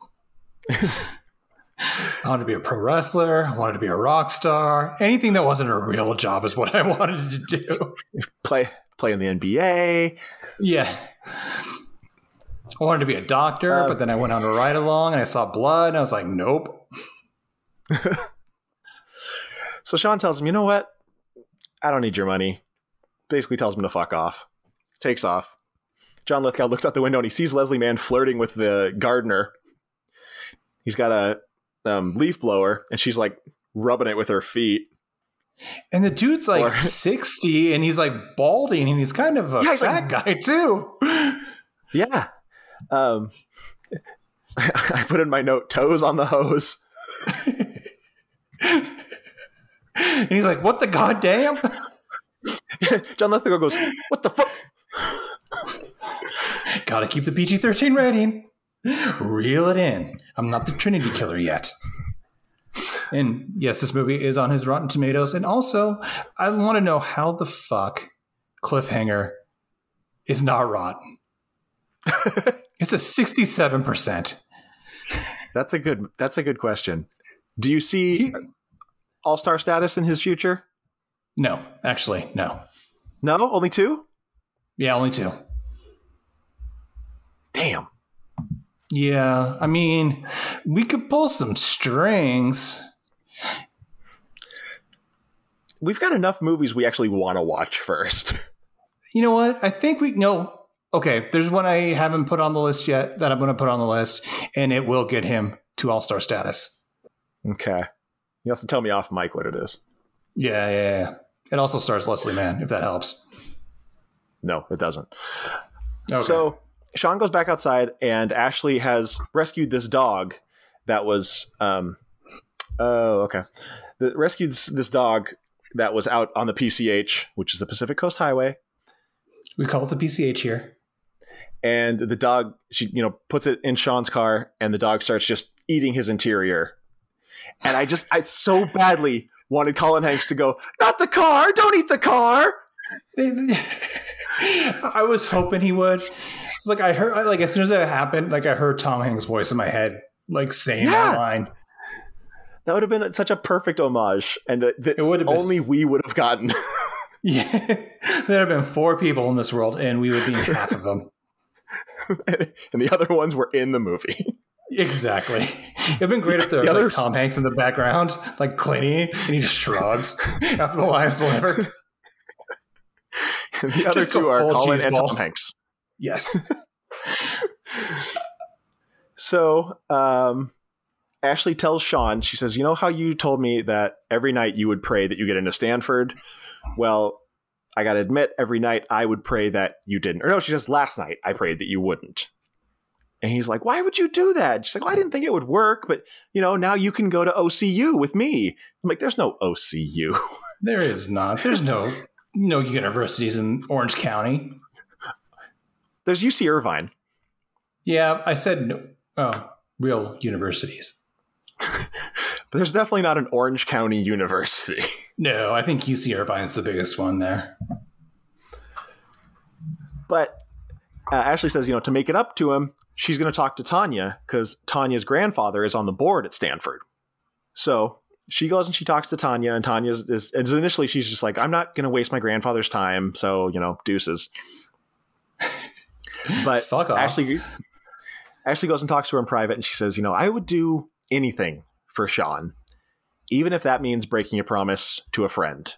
I wanted to be a pro wrestler. I wanted to be a rock star. Anything that wasn't a real job is what I [LAUGHS] wanted to do. Play play in the NBA. Yeah. I wanted to be a doctor, Um, but then I went on a ride along and I saw blood and I was like, nope. [LAUGHS] So Sean tells him, you know what? I don't need your money. Basically tells him to fuck off. Takes off. John Lithgow looks out the window and he sees Leslie Mann flirting with the gardener. He's got a um, leaf blower and she's like rubbing it with her feet. And the dude's like Or- [LAUGHS] 60 and he's like balding and he's kind of a Yeah, fat like- guy too. Yeah. Um, [LAUGHS] I put in my note toes on the hose. [LAUGHS] and he's like, what the goddamn? John Lithgow goes, What the fuck? [LAUGHS] Gotta keep the PG 13 rating. Reel it in. I'm not the Trinity killer yet. And yes, this movie is on his Rotten Tomatoes. And also, I want to know how the fuck Cliffhanger is not rotten. [LAUGHS] it's a 67%. That's a good that's a good question. Do you see all star status in his future? No, actually, no. No? Only two? Yeah, only two. Damn. Yeah, I mean, we could pull some strings. We've got enough movies we actually want to watch first. [LAUGHS] You know what? I think we no. Okay, there's one I haven't put on the list yet that I'm going to put on the list, and it will get him to All Star status. okay. You have to tell me off mic what it is. Yeah, yeah, yeah. It also stars Leslie Mann, if that helps. No, it doesn't. Okay. So Sean goes back outside, and Ashley has rescued this dog that was. Um, oh, okay. The, rescued this, this dog that was out on the PCH, which is the Pacific Coast Highway. We call it the PCH here. And the dog, she you know puts it in Sean's car, and the dog starts just eating his interior. And I just I so badly wanted Colin Hanks to go, not the car, don't eat the car. [LAUGHS] [LAUGHS] I was hoping he would. Like I heard, like as soon as that happened, like I heard Tom Hanks' voice in my head, like saying Yeah. that line. That would have been such a perfect homage, and that, that It would have been. only we would have gotten. [LAUGHS] Yeah, there have been four people in this world, and we would be half of them. [LAUGHS] and the other ones were in the movie. Exactly. It'd been great if there The was like Tom Hanks in the background, like cleaning, and he just shrugs after the line's delivered. [LAUGHS] The other Just two are Colin and ball. Tom Hanks. Yes. [LAUGHS] So, um, Ashley tells Sean, she says, You know how you told me that every night you would pray that you get into Stanford? Well, I got to admit, every night I would pray that you didn't. Or no, she says, Last night I prayed that you wouldn't. And he's like, Why would you do that? She's like, Well, I didn't think it would work, but, you know, now you can go to OCU with me. I'm like, There's no OCU. [LAUGHS] There is not. There's no no universities in Orange County. There's UC Irvine. Yeah, I said no. Oh, real universities. [LAUGHS] But there's definitely not an Orange County University. [LAUGHS] No, I think UC Irvine's the biggest one there. But uh, Ashley says, you know, to make it up to him, she's going to talk to Tanya because Tanya's grandfather is on the board at Stanford. So she goes and she talks to Tanya, and Tanya is, is initially she's just like, I'm not going to waste my grandfather's time. So, you know, deuces. [LAUGHS] But Fuck off. Ashley, Ashley goes and talks to her in private, and she says, you know, I would do anything for Sean, even if that means breaking a promise to a friend.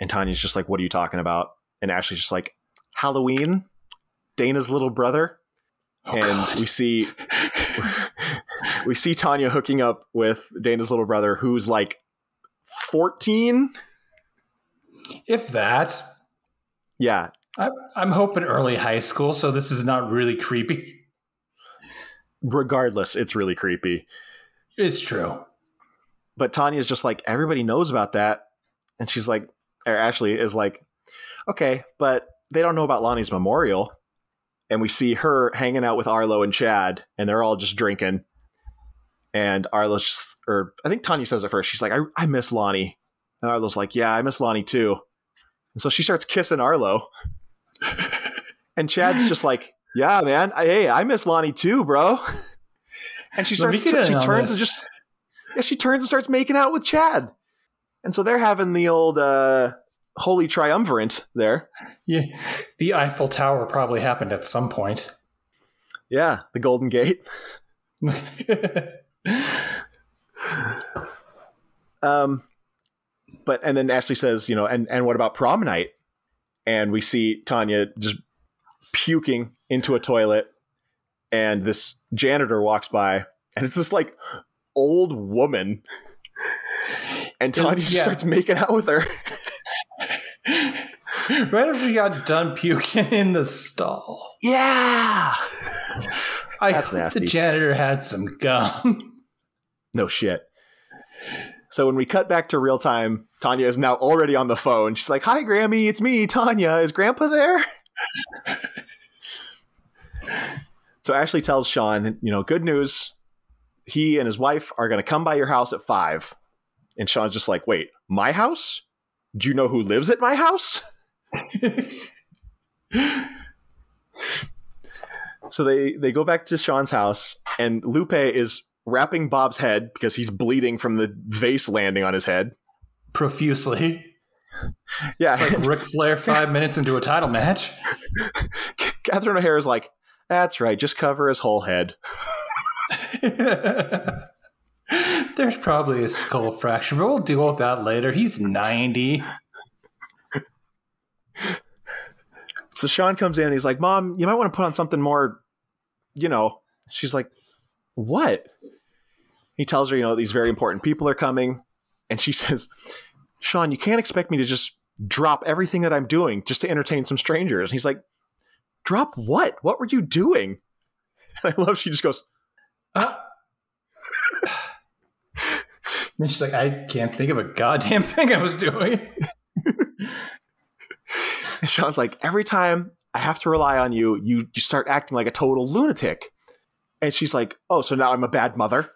And Tanya's just like, what are you talking about? And Ashley's just like, Halloween, Dana's little brother. Oh, and God. we see [LAUGHS] we see Tanya hooking up with Dana's little brother who's like 14. if that, Yeah. I, I'm hoping early high school, so this is not really creepy. Regardless, it's really creepy. It's true. But Tanya's just like, everybody knows about that. And she's like, or Ashley is like, okay, but they don't know about Lonnie's memorial. And we see her hanging out with Arlo and Chad, and they're all just drinking. And Arlo's or I think Tanya says it first. She's like, I, I miss Lonnie. And Arlo's like, yeah, I miss Lonnie too. And so she starts kissing Arlo. [LAUGHS] and Chad's just like, yeah, man, I, hey, I miss Lonnie too, bro. [LAUGHS] And she starts, she turns this. and just, yeah, she turns and starts making out with Chad. And so they're having the old uh, holy triumvirate there. Yeah, the Eiffel Tower probably happened at some point. Yeah, the Golden Gate. [LAUGHS] Um, but and then Ashley says, you know, and and what about prom night? And we see Tanya just puking into a toilet, and this janitor walks by, and it's this like old woman, and Tanya just Yeah. starts making out with her. right after she got done puking in the stall. Yeah. I That's hope nasty. the janitor had some gum. [LAUGHS] No shit. So when we cut back to real time, Tanya is now already on the phone. She's like, "Hi, Grammy, it's me, Tanya. Is Grandpa there?" [LAUGHS] so Ashley tells Sean, you know, good news. He and his wife are going to come by your house at five. And Sean's just like, "Wait, my house? Do you know who lives at my house?" [LAUGHS] So they they go back to Sean's house, and Lupe is wrapping Bob's head because he's bleeding from the vase landing on his head. Profusely. Yeah, Like [LAUGHS] Ric Flair five minutes into a title match. Catherine O'Hara is like, "That's right, just cover his whole head." [LAUGHS] There's probably a skull fracture, but we'll deal with that later. He's 90. So Sean comes in and he's like, "Mom, you might want to put on something more, you know." She's like, "What?" He tells her, you know, these very important people are coming, and she [LAUGHS] says, "Sean, you can't expect me to just drop everything that I'm doing just to entertain some strangers." And he's like, "Drop what? What were you doing?" And [LAUGHS] I love she just goes, [LAUGHS] And she's like, I can't think of a goddamn thing I was doing. [LAUGHS] Sean's like, every time I have to rely on you, you, you start acting like a total lunatic. And she's like, oh, so now I'm a bad mother.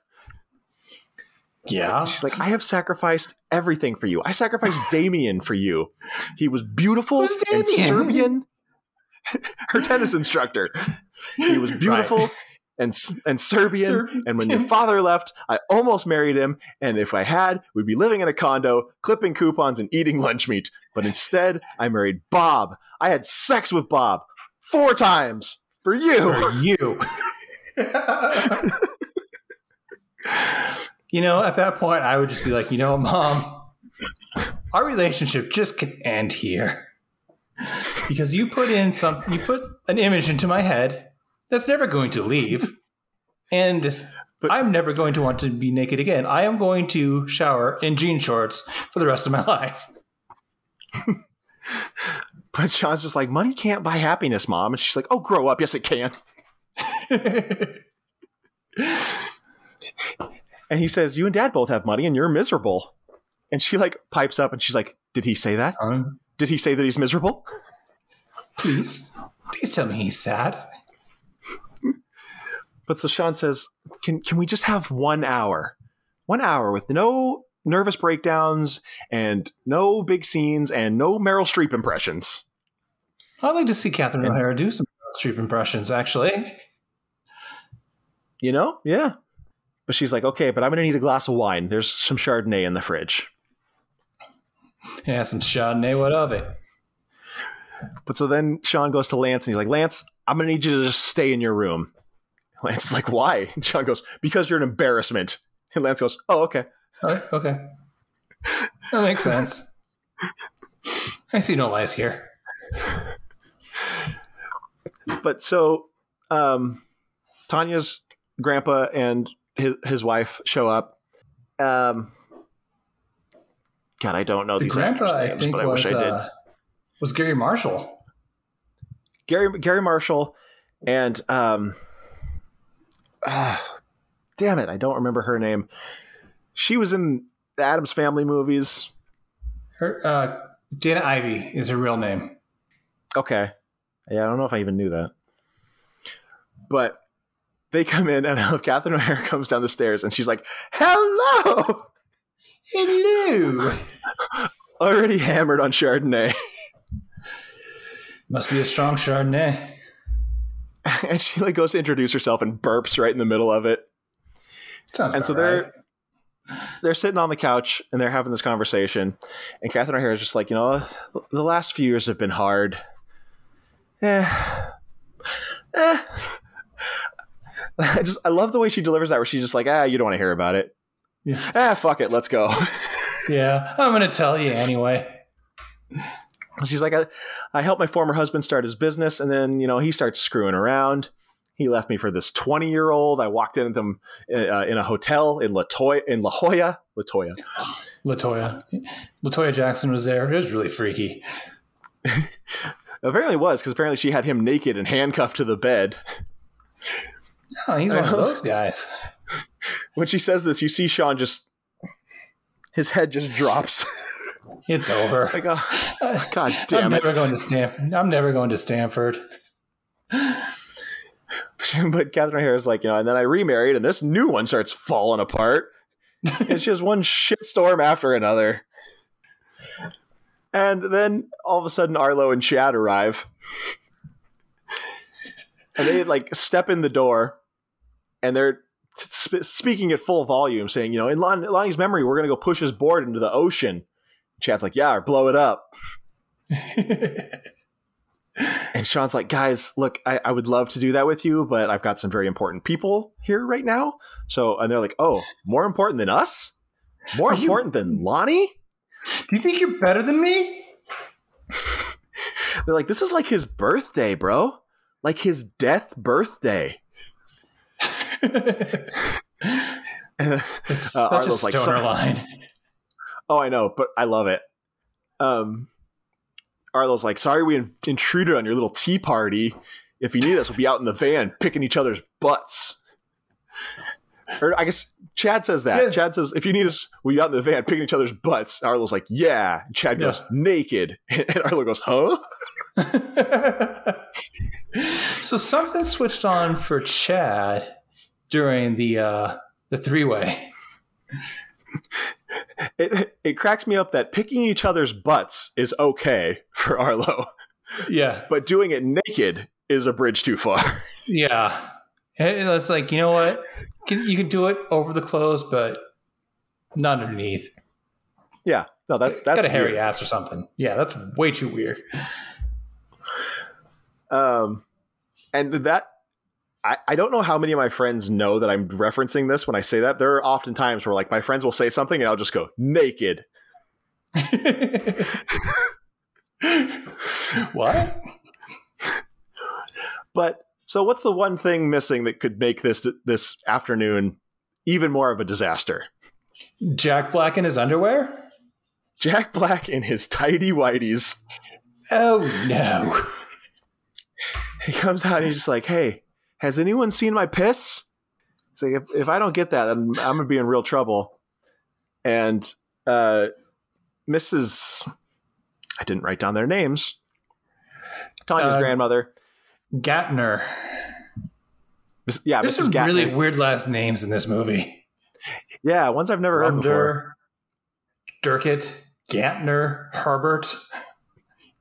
Yeah. She's like, I have sacrificed everything for you. I sacrificed [LAUGHS] Damien for you. He was beautiful and Damien? Serbian. [LAUGHS] Her tennis instructor. He was beautiful and and Serbian. Serbian. And when your father left, I almost married him. And if I had, we'd be living in a condo, clipping coupons and eating lunch meat. But instead, I married Bob. I had sex with Bob four times for you. For you. [LAUGHS] you know, at that point, I would just be like, you know, mom, our relationship just can end here because you put in some, you put an image into my head that's never going to leave, and But- I'm never going to want to be naked again. I am going to shower in jean shorts for the rest of my life. [LAUGHS] But Sean's just like, money can't buy happiness, mom. And she's like, oh, grow up. Yes, it can. [LAUGHS] And he says, you and dad both have money and you're miserable. And she like pipes up and she's like, did he say that? Um, Did he say that he's miserable? please, please tell me he's sad. But so Sean says, can, can we just have one hour? One hour with no nervous breakdowns and no big scenes and no Meryl Streep impressions. I'd like to see Catherine And- O'Hara do some Streep impressions, actually. You know? Yeah. But she's like, okay, but I'm going to need a glass of wine. There's some Chardonnay in the fridge. Yeah, some Chardonnay. What of it? But so then Sean goes to Lance and he's like, Lance, I'm going to need you to just stay in your room. Lance is like, why? And Sean goes, because you're an embarrassment. And Lance goes, oh, okay. Oh, okay, that makes sense. I see no lies here. But so um, Tanya's grandpa and his, his wife show up. Um, God, I don't know The these grandpa, actors' I names, think, but I was wish I did. uh, was Garry Marshall. Gary Garry Marshall and um, ah, damn it, I don't remember her name. She was in the Addams Family movies. Her, uh, Dana Ivey is her real name. Okay. Yeah, I don't know if I even knew that. But they come in, and Catherine O'Hara [LAUGHS] comes down the stairs, and she's like, "Hello!" Hello. [LAUGHS] Already hammered on Chardonnay, Must be a strong Chardonnay. [LAUGHS] and she like goes to introduce herself and burps right in the middle of it. Sounds And so they're right. they're sitting on the couch and they're having this conversation, and Catherine O'Hara is just like, you know, the last few years have been hard. Eh. Eh. [LAUGHS] I just I love the way she delivers that, where she's just like, ah, you don't want to hear about it. Yeah. Ah, fuck it, let's go. [LAUGHS] Yeah, I'm gonna tell you anyway. She's like, I, I helped my former husband start his business, and then you know he starts screwing around. He left me for this twenty year old. I walked into them uh, in a hotel in Latoya, in La Jolla, Latoya. Latoya, Latoya Jackson was there. It was really freaky. Apparently, it was because apparently she had him naked and handcuffed to the bed. Oh, he's one of those guys. When she says this, you see Sean just his head just drops. [LAUGHS] It's over. [LAUGHS] like, oh, God damn I'm it! never going to Stanford. I'm never going to Stanford. [LAUGHS] but Catherine O'Hara's like, you know, and then I remarried, and this new one starts falling apart. [LAUGHS] it's just one shitstorm after another. And then all of a sudden, Arlo and Chad arrive. and they like step in the door and they're sp- speaking at full volume, saying, you know, in Lon- Lonnie's memory, we're going to go push his board into the ocean. Chad's like, yeah, or blow it up. [LAUGHS] And Sean's like, guys, look, I, I would love to do that with you, but I've got some very important people here right now. So, and they're like, oh, more important than us? More Are you- important than Lonnie? Do you think you're better than me? [LAUGHS] They're like, this is like his birthday, bro. Like his death birthday. [LAUGHS] And- It's Uh, such a Arlo's like, stoner "So- line. Oh, I know, but I love it. Um, Arlo's like, sorry we in- intruded on your little tea party. If you need us, we'll be out in the van picking each other's butts. Or I guess Chad says that. Yeah. Chad says, if you need us, we'll be out in the van picking each other's butts. And Arlo's like, yeah. And Chad goes, Yeah. naked. [LAUGHS] And Arlo goes, huh? [LAUGHS] so something switched on for Chad during the uh, the three way. [LAUGHS] It it cracks me up that picking each other's butts is okay [LAUGHS] for Arlo, Yeah, but doing it naked is a bridge too far. [LAUGHS] yeah. It's like you know what, Can- you can do it over the clothes, but not underneath. yeah, no, that's that's got a hairy weird. ass or something. Yeah, that's way too weird. Um, and that I, I don't know how many of my friends know that I'm referencing this when I say that. There are often times where like my friends will say something and I'll just go naked. [LAUGHS] [LAUGHS] what? But so what's the one thing missing that could make this this afternoon even more of a disaster? Jack Black in his underwear? Jack Black in his tidy whities. Oh no. [LAUGHS] He comes out and he's just like, "Hey, has anyone seen my piss?" He's like, "If, if I don't get that, I'm, I'm gonna be in real trouble." And uh, Mrs. I didn't write down their names. Tanya's Uh, grandmother. Gantner. Yeah, There's Mrs. some Gantner. really weird last names in this movie. yeah, ones I've never heard before. Durkett, Gantner, Herbert,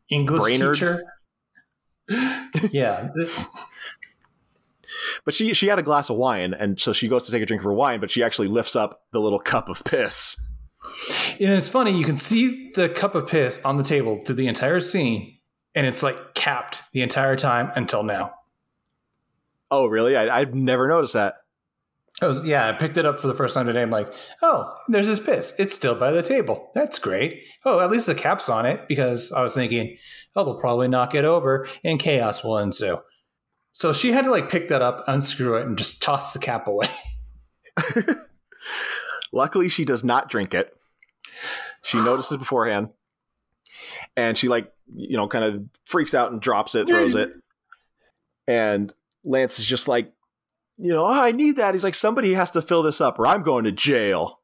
English Brainerd. teacher. [LAUGHS] yeah. But she she had a glass of wine, and so she goes to take a drink of her wine, but she actually lifts up the little cup of piss. And it's funny, you can see the cup of piss on the table through the entire scene, and it's like capped the entire time until now. Oh, really? I, I've never noticed that. I was, yeah, I picked it up for the first time today. I'm like, oh, there's this piss. It's still by the table. That's great. Oh, at least the cap's on it because I was thinking, oh, they'll probably knock it over and chaos will ensue. So she had to like pick that up, unscrew it, and just toss the cap away. [LAUGHS] Luckily, she does not drink it. She notices beforehand, and she like you know kind of freaks out and drops it, throws it, and Lance is just like, you know, oh, I need that. He's like, somebody has to fill this up, or I'm going to jail.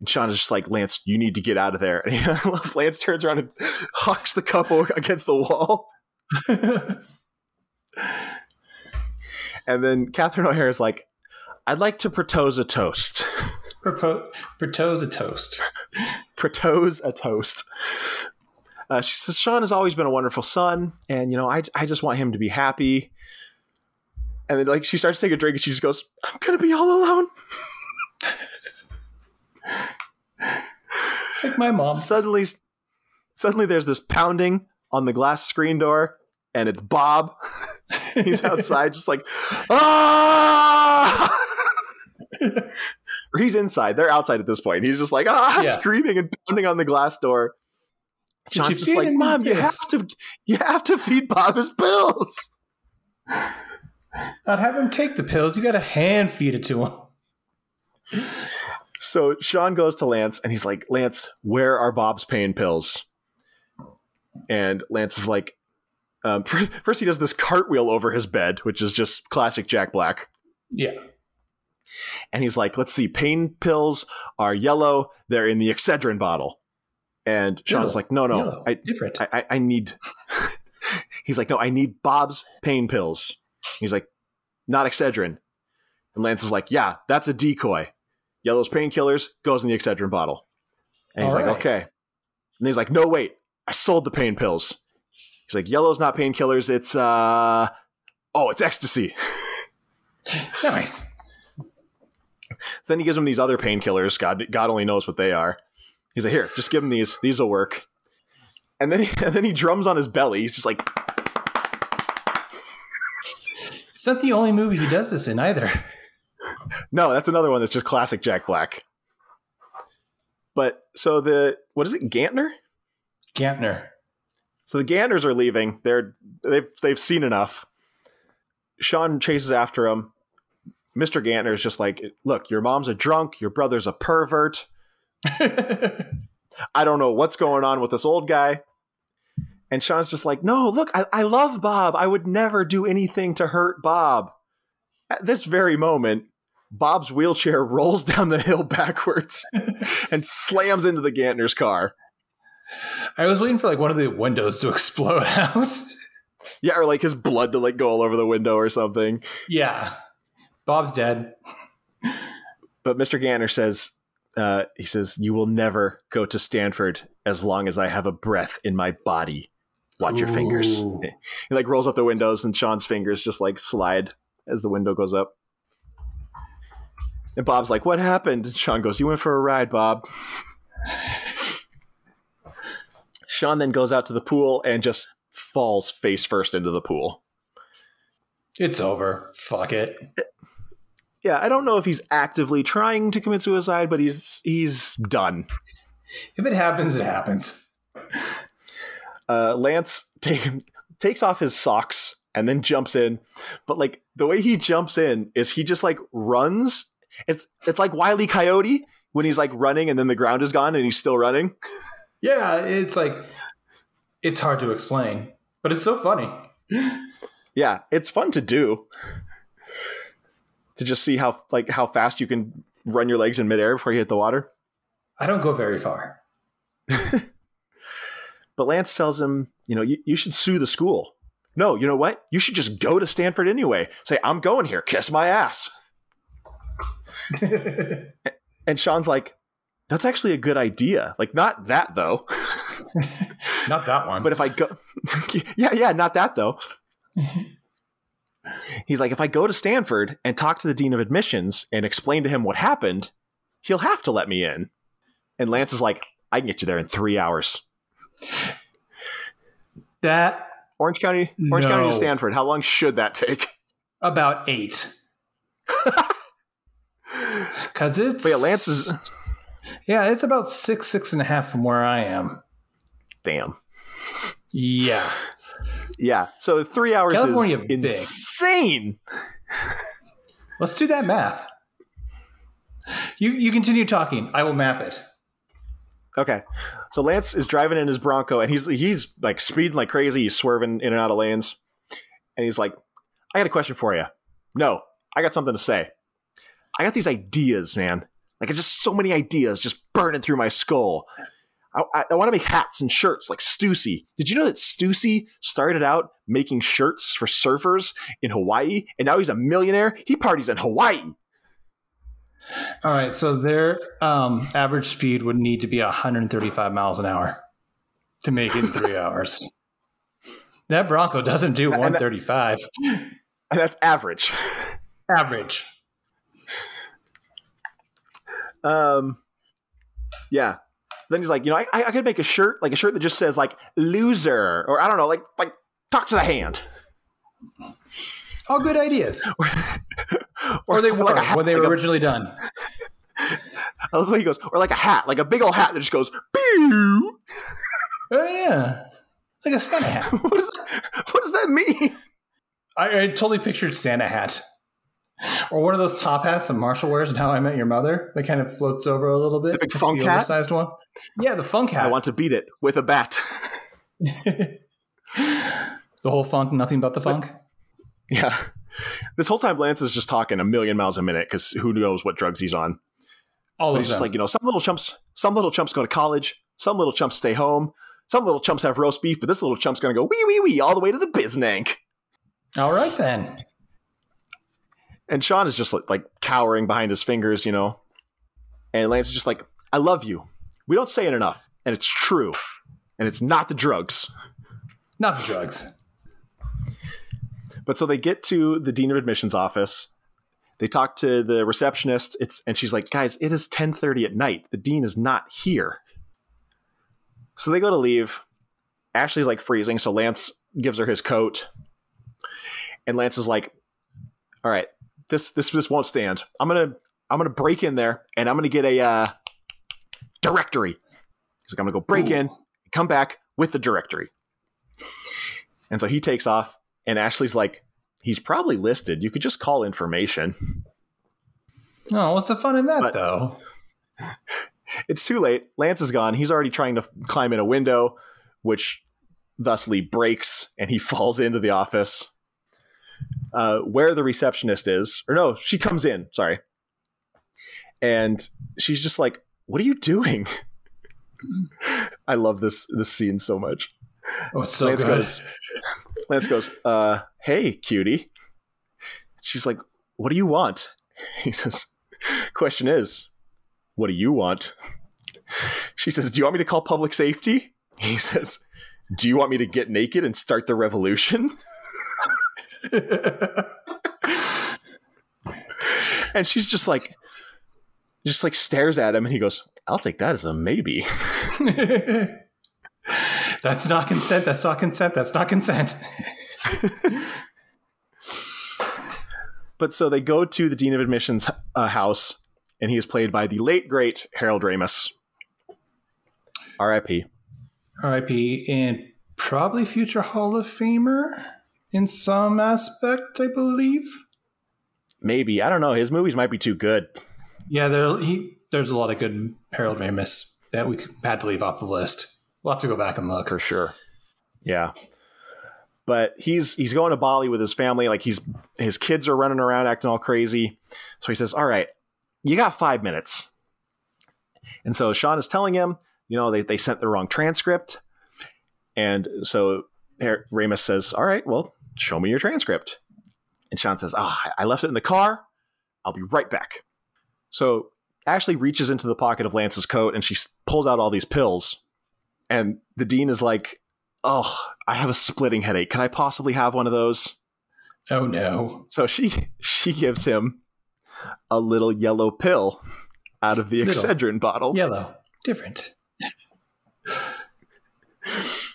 And Sean is just like, Lance, you need to get out of there. [LAUGHS] And Lance turns around and hucks the cup against the wall. [LAUGHS] And then Catherine O'Hara is like, I'd like to propose a toast. [LAUGHS] Propo- propose a toast. propose a toast. Uh, she says, Sean has always been a wonderful son, and, you know, I, I just want him to be happy. And then, like, she starts to take a drink and she just goes, I'm going to be all alone. [LAUGHS] It's like my mom. Suddenly, suddenly there's this pounding on the glass screen door, and it's Bob. [LAUGHS] [LAUGHS] He's outside, just like, ah! [LAUGHS] he's inside. They're outside at this point. He's just like, ah, [LAUGHS] Yeah. screaming and pounding on the glass door. John's just like, Mom, you have to, you have to feed Bob his pills. Not have him take the pills. You got to hand feed it to him. So Sean goes to Lance and he's like, Lance, where are Bob's pain pills? And Lance is like, um, [LAUGHS] first, first he does this cartwheel over his bed, which is just classic Jack Black. Yeah. And he's like, let's see, pain pills are yellow. They're in the Excedrin bottle. And Sean's Yellow. like, no, no, Yellow. I, Different. I, I, I need. [LAUGHS] he's like, no, I need Bob's pain pills. He's like, not Excedrin. And Lance is like, yeah, that's a decoy. Yellow's painkillers goes in the Excedrin bottle. And he's All like, right. okay. And he's like, no, wait, I sold the pain pills. He's like, yellow's not painkillers. It's uh, oh, it's ecstasy. [LAUGHS] nice. then he gives him these other painkillers. God, God only knows what they are. He's like, here, just give him these. These will work. And then, he, [LAUGHS] and then he drums on his belly. He's just like, It's not the only movie he does this in either. no, that's another one that's just classic Jack Black. But so the what is it, Gantner? Gantner. So the Gantners are leaving. They're they've they've seen enough. Sean chases after him. Mr. Gantner is just like, look, your mom's a drunk, your brother's a pervert. [LAUGHS] I don't know what's going on with this old guy. And Sean's just like, no, look, I, I love Bob. I would never do anything to hurt Bob. At this very moment, Bob's wheelchair rolls down the hill [LAUGHS] backwards [LAUGHS] and slams into the Gantner's car. I was waiting for like one of the windows to [LAUGHS] explode out. Yeah, or like his blood to like go all over the window or something. yeah. Bob's dead. But Mr. Gantner says, uh, he says, "You will never go to Stanford as long as I have a breath in my body. Watch your fingers." He like rolls up the windows, and Sean's fingers just like slide as the window goes up. And Bob's like, "What happened?" And Sean goes, "You went for a ride, Bob." Sean then goes out to the pool and just falls face first into the pool. It's over. Fuck it. Yeah, I don't know if he's actively trying to commit suicide, but he's he's done. If it happens, it happens. uh, Lance take, [LAUGHS] takes off his socks and then jumps in. But like the way he jumps in is he just like runs. It's it's like Wiley Coyote when he's like running and then the ground is gone and he's still running. [LAUGHS] Yeah, it's like it's hard to explain, but it's so funny. Yeah, it's fun to do. To just see how like how fast you can run your legs in midair before you hit the water. I don't go very far. [LAUGHS] But Lance tells him, you know, you, you should sue the school. No, you know what? You should just go to Stanford anyway. Say, I'm going here. Kiss my ass. [LAUGHS] And Sean's like, that's actually a good idea. Like, not that though. [LAUGHS] Not that one. but if I go, [LAUGHS] yeah, yeah, not that though. He's like, if I go to Stanford and talk to the dean of admissions and explain to him what happened, he'll have to let me in. And Lance is like, I can get you there in three hours. that Orange County, Orange County to Stanford. How long should that take? about eight. [LAUGHS] Cause it's But yeah, Lance is yeah, it's about six, six and a half from where I am. damn. Yeah. Yeah. So three hours California is insane. Let's do that math. You you continue talking. I will map it. Okay. So Lance is driving in his Bronco and he's he's like speeding like crazy. He's swerving in and out of lanes. And he's like, I got a question for you. No, I got something to say. I got these ideas, man. Like just so many ideas just burning through my skull. I, I, I want to make hats and shirts like Stussy. Did you know that Stussy started out making shirts for surfers in Hawaii and now he's a millionaire? He parties in Hawaii. All right, so their um, average speed would need to be 135 miles an hour to make it in three [LAUGHS] hours. That Bronco doesn't do And that- 135 And that's average. average. Um, yeah. Then he's like, you know, I, I I could make a shirt, like a shirt that just says like loser, or I don't know, like like talk to the hand, All good ideas. [LAUGHS] Or they were like hat, when they were like a- originally done. [LAUGHS] I love the way he goes, or like a hat, like a big old hat that just goes. Pew! Oh yeah, like a Santa hat. [LAUGHS] What does that, what does that mean? I, I totally pictured Santa hat, or one of those top hats that Marshall wears in How I Met Your Mother that kind of floats over a little bit. The big funk hat? oversized one. Yeah, the funk hat. I want to beat it with a bat. [LAUGHS] the whole funk, nothing but the funk. yeah. This whole time, Lance is just talking a million miles a minute because who knows what drugs he's on. All But of he's just like, you know, some little chumps, some little chumps go to college, some little chumps stay home, some little chumps have roast beef, but this little chump's gonna go wee wee wee all the way to the biznank. All right then. And Sean is just like, like cowering behind his fingers, you know. And Lance is just like, I love you. We don't say it enough, and it's true. And it's not the drugs. Not the drugs. But so they get to the dean of admissions office. They talk to the receptionist. It's and she's like, "Guys, it is 10:30 at night. The dean is not here." So they go to leave. Ashley's like freezing, so Lance gives her his coat. And Lance is like, "All right, this this this won't stand. I'm going to I'm to break in there and I'm going to get a uh, directory." He's like, "I'm going to go break Ooh. in, come back with the directory." And so he takes off and Ashley's like, he's probably listed. You could just call information. Oh, what's the fun in that But- though? [LAUGHS] It's too late. Lance is gone. He's already trying to climb in a window, which thusly breaks, and he [LAUGHS] falls into the office uh, where the receptionist is. Or no, she comes in. Sorry. And she's just like, What are you doing? [LAUGHS] I love this this scene so much. Oh, it's so Lance good. goes, Lance goes, uh, hey, cutie. She's like, what do you want? [LAUGHS] He says, question is, what do you want? [LAUGHS] She says, do you want me to call public safety? He says, do you want me to get naked and start the revolution? [LAUGHS] And she's just like, just like stares at him and he goes, I'll take that as a maybe. [LAUGHS] That's not consent. That's not consent. That's not consent. [LAUGHS] But so they go to the Dean of Admissions uh, house, and he is played by the late, great Harold Ramis. R.I.P. R.I.P. and probably future Hall of Famer in some aspect, I believe. Maybe. I don't know. His movies might be too good. Yeah, there he there's a lot of good Harold Ramis that we had to leave off the list. We'll have to go back and look. For sure. Yeah. But he's he's going to Bali with his family. Like he's his kids are running around acting all crazy. So he says, All right, you got five minutes. And so Sean is telling him, you know, they, they sent the wrong transcript. And so Ramis says, All right, well, show me your transcript. And Sean says, Ah, I left it in the car. I'll be right back. So Ashley reaches into the pocket of Lance's coat and she pulls out all these pills. And the dean is like, Oh, I have a splitting headache. Can I possibly have one of those? Oh no. So she she gives him a little yellow pill out of the Little. Excedrin bottle. Yellow. Different. [LAUGHS]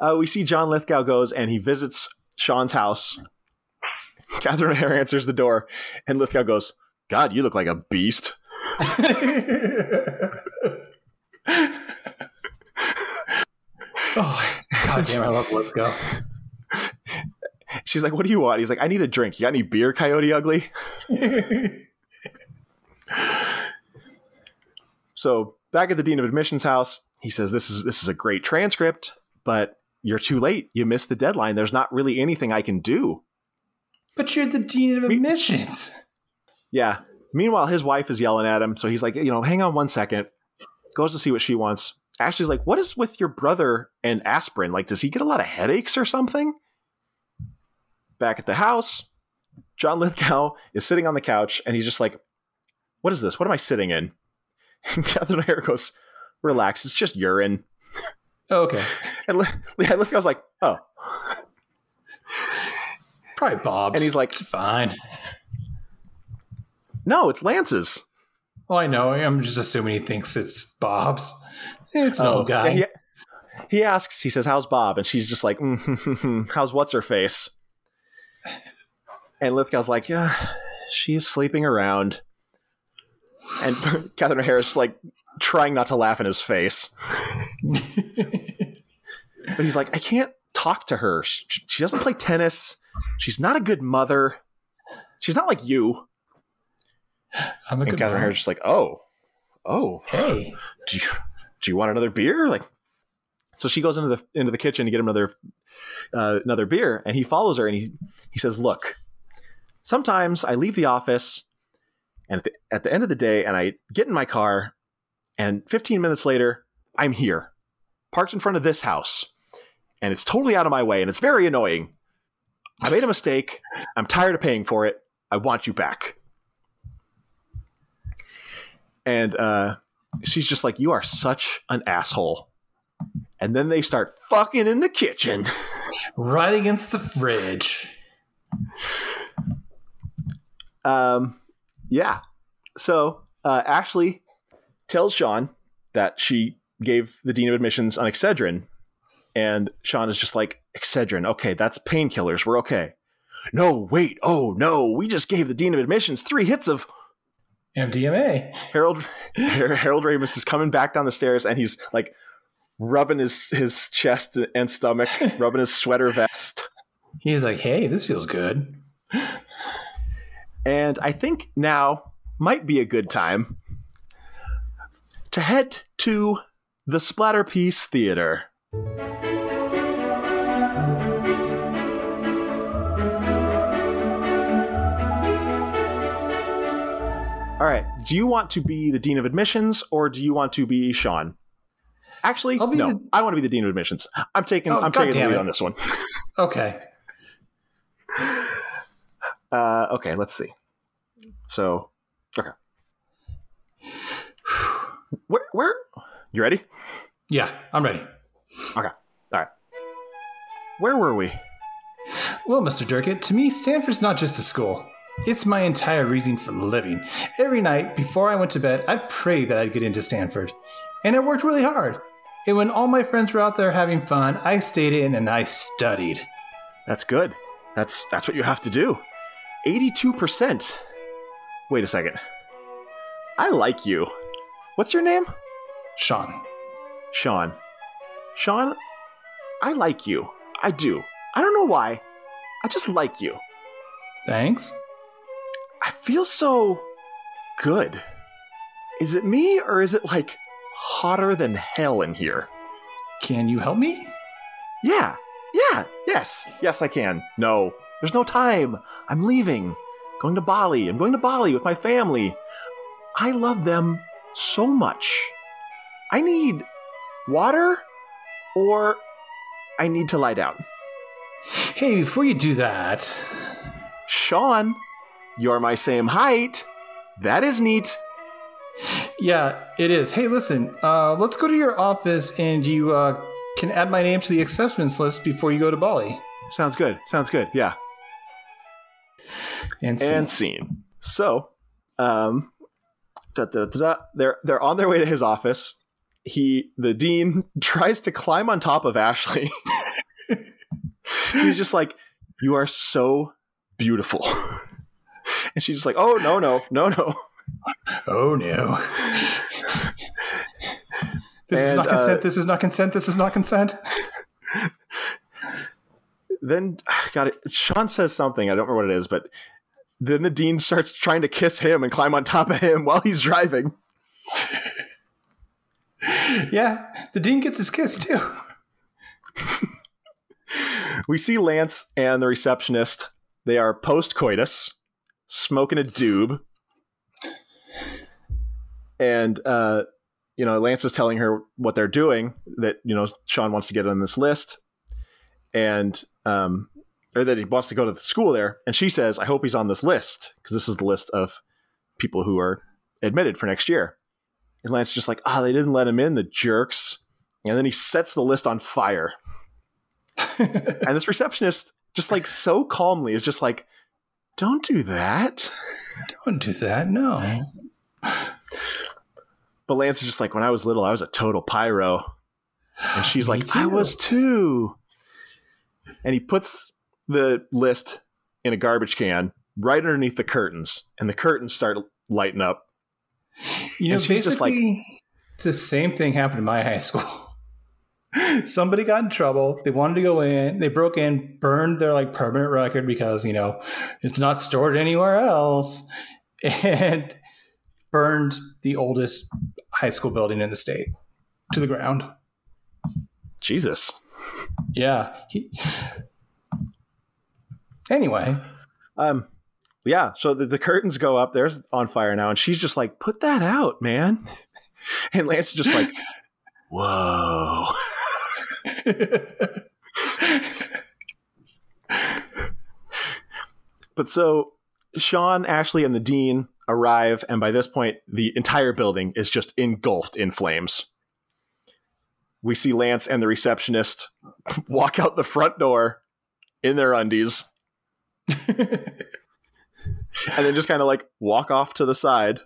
Uh, we see John Lithgow goes and he visits Sean's house. Catherine O'Hara answers the door, and Lithgow goes, "God, you look like a beast." oh god damn, I love Lithgow. She's like, "What do you want?" He's like, "I need a drink. You got any beer, Coyote Ugly?" So back at the dean of admissions house, he says, "This is this is a great transcript, but you're too late. You missed the deadline. There's not really anything I can do." but you're the dean of admissions. Yeah. Meanwhile, his wife is yelling at him, so he's like, "You know, hang on one second. Goes to see what she wants. Ashley's like, "What is with your brother and aspirin? Like, does he get a lot of headaches or something?" Back at the house, John Lithgow is sitting on the couch, and he's just like, "What is this? What am I sitting in?" [LAUGHS] And Catherine O'Hara goes, "Relax. It's just urine." [LAUGHS] Oh, okay. [LAUGHS] And Li- yeah, Lithgow's like, "Oh," [LAUGHS] Probably Bob's. and he's like, it's fine. "No, it's Lance's." Well, I know. I'm just assuming he thinks it's Bob's. It's no Oh, guy. yeah, he, he asks, he says, How's Bob? And she's just like, mm-hmm, [LAUGHS] How's what's her face? And Lithgow's like, Yeah, she's sleeping around. And Catherine O'Hara's just like trying not to laugh in his face. [LAUGHS] But he's like, I can't talk to her. She, she doesn't play tennis. She's not a good mother. She's not like you. I'm a And good Catherine. Just like, Oh, oh, Hey. do you do you want another beer? Like, so she goes into the into the kitchen to get him another uh, another beer, and he follows her and he he says, "Look, sometimes I leave the office, and at the, at the end of the day, and I get in my car, and 15 minutes later, I'm here, parked in front of this house, and it's totally out of my way, and it's very annoying. I made a mistake. I'm tired of paying for it. I want you back." And uh, she's just like, "You are such an asshole." And then they start fucking in the kitchen. [LAUGHS] Right against the fridge. Um, yeah. So uh, Ashley tells Sean that she gave the dean of admissions on Excedrin, and Sean is just like, "Excedrin, okay, that's painkillers. We're okay." No, wait. Oh no, we just gave the dean of admissions three hits of MDMA. Harold. Harold Ramis is coming back down the stairs, and he's like rubbing his his chest and stomach, [LAUGHS] rubbing his sweater vest. He's like, hey, this feels good. And I think now might be a good time to head to the Splatterpiece Theater. All right, do you want to be the dean of admissions or do you want to be Sean? Actually, no. the- I want to be the dean of admissions. I'm taking. Oh, I'm taking the lead it. on this one. [LAUGHS] Okay. Uh, okay, let's see. So, okay. Where? Where? You ready? Yeah, I'm ready. Okay. All right. Where were we? Well, Mr. Durkett, to me, Stanford's not just a school. It's my entire reason for living. Every night, before I went to bed, I'd pray that I'd get into Stanford. And I worked really hard. And when all my friends were out there having fun, I stayed in and I studied. That's good. That's that's what you have to do. Eighty-two percent. Wait a second. I like you. What's your name? Sean. Sean. Sean, I like you. I do. I don't know why. I just like you. Thanks. I feel so good. Is it me or is it like hotter than hell in here? Can you help me? Yeah. Yeah. Yes. Yes, I can. No. There's no time. I'm leaving. Going to Bali. I'm going to Bali with my family. I love them so much. I need water or I need to lie down. Hey, before you do that, Sean, you're my same height. That is neat. yeah, it is. Hey, listen, uh, let's go to your office and you uh, can add my name to the acceptance list before you go to Bali. Sounds good. Sounds good. Yeah. And, see. and scene. So, um, da, da, da, da, they're they're on their way to his office. He, the dean, [LAUGHS] tries to climb on top of Ashley. [LAUGHS] He's just like, "You are so beautiful," [LAUGHS] and she's just like, "Oh no, no, no, no." Oh no. This is And, not consent. uh, this is not consent. This is not consent. Then, got it. Sean says something. I don't remember what it is, but then the dean starts trying to kiss him and climb on top of him while he's driving. [LAUGHS] Yeah, the dean gets his kiss too. [LAUGHS] We see Lance and the receptionist. They are post coitus, smoking a doob. And, uh, you know, Lance is telling her what they're doing, that, you know, Sean wants to get on this list. And, um, or that he wants to go to the school there. And she says, I hope he's on this list because this is the list of people who are admitted for next year. And Lance is just like, ah, they didn't let him in, the jerks. And then he sets the list on fire. [LAUGHS] And this receptionist, just like so calmly, is just like, don't do that. Don't do that. No. But Lance is just like, when I was little, I was a total pyro. And she's like, I was too. And he puts the list in a garbage can right underneath the curtains, and the curtains start lighting up. You know, And she's just like- basically, the same thing happened in my [LAUGHS] high school. Somebody got in trouble. They wanted to go in. They broke in, burned their like permanent record because you know it's not stored anywhere else, and burned the oldest high school building in the state to the ground. Jesus. Yeah. He, anyway, Um, yeah. So the, the curtains go up. There's on fire now, and she's just like, "Put that out, man." [LAUGHS] And Lance is just like, [LAUGHS] "Whoa." [LAUGHS] But so Sean, Ashley, and the dean arrive, and by this point, the entire building is just engulfed in flames. We see Lance and the receptionist walk out the front door in their undies, and then just kind of like walk off to the side.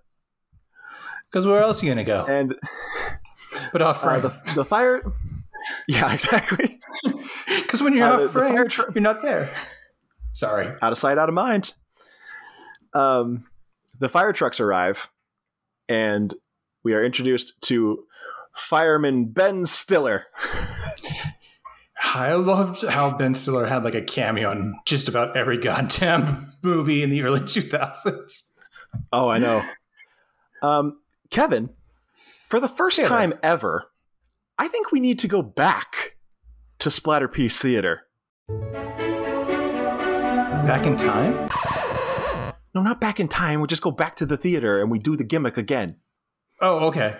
because where else are you gonna go? And But off uh, the, the fire. Yeah, [LAUGHS] exactly. Because when you're uh, off frame, fire truck- you're not there. Sorry. out of sight, out of mind. Um, the fire trucks arrive, and we are introduced to fireman Ben Stiller. [LAUGHS] I loved how Ben Stiller had like a cameo in just about every goddamn movie in the early [LAUGHS] 2000s. Oh, I know. Um, Kevin, for the first Taylor. time ever, I think we need to go back to Splatterpiece Theater. Back in time? No, not back in time. We just go back to the theater and we do the gimmick again. Oh, okay.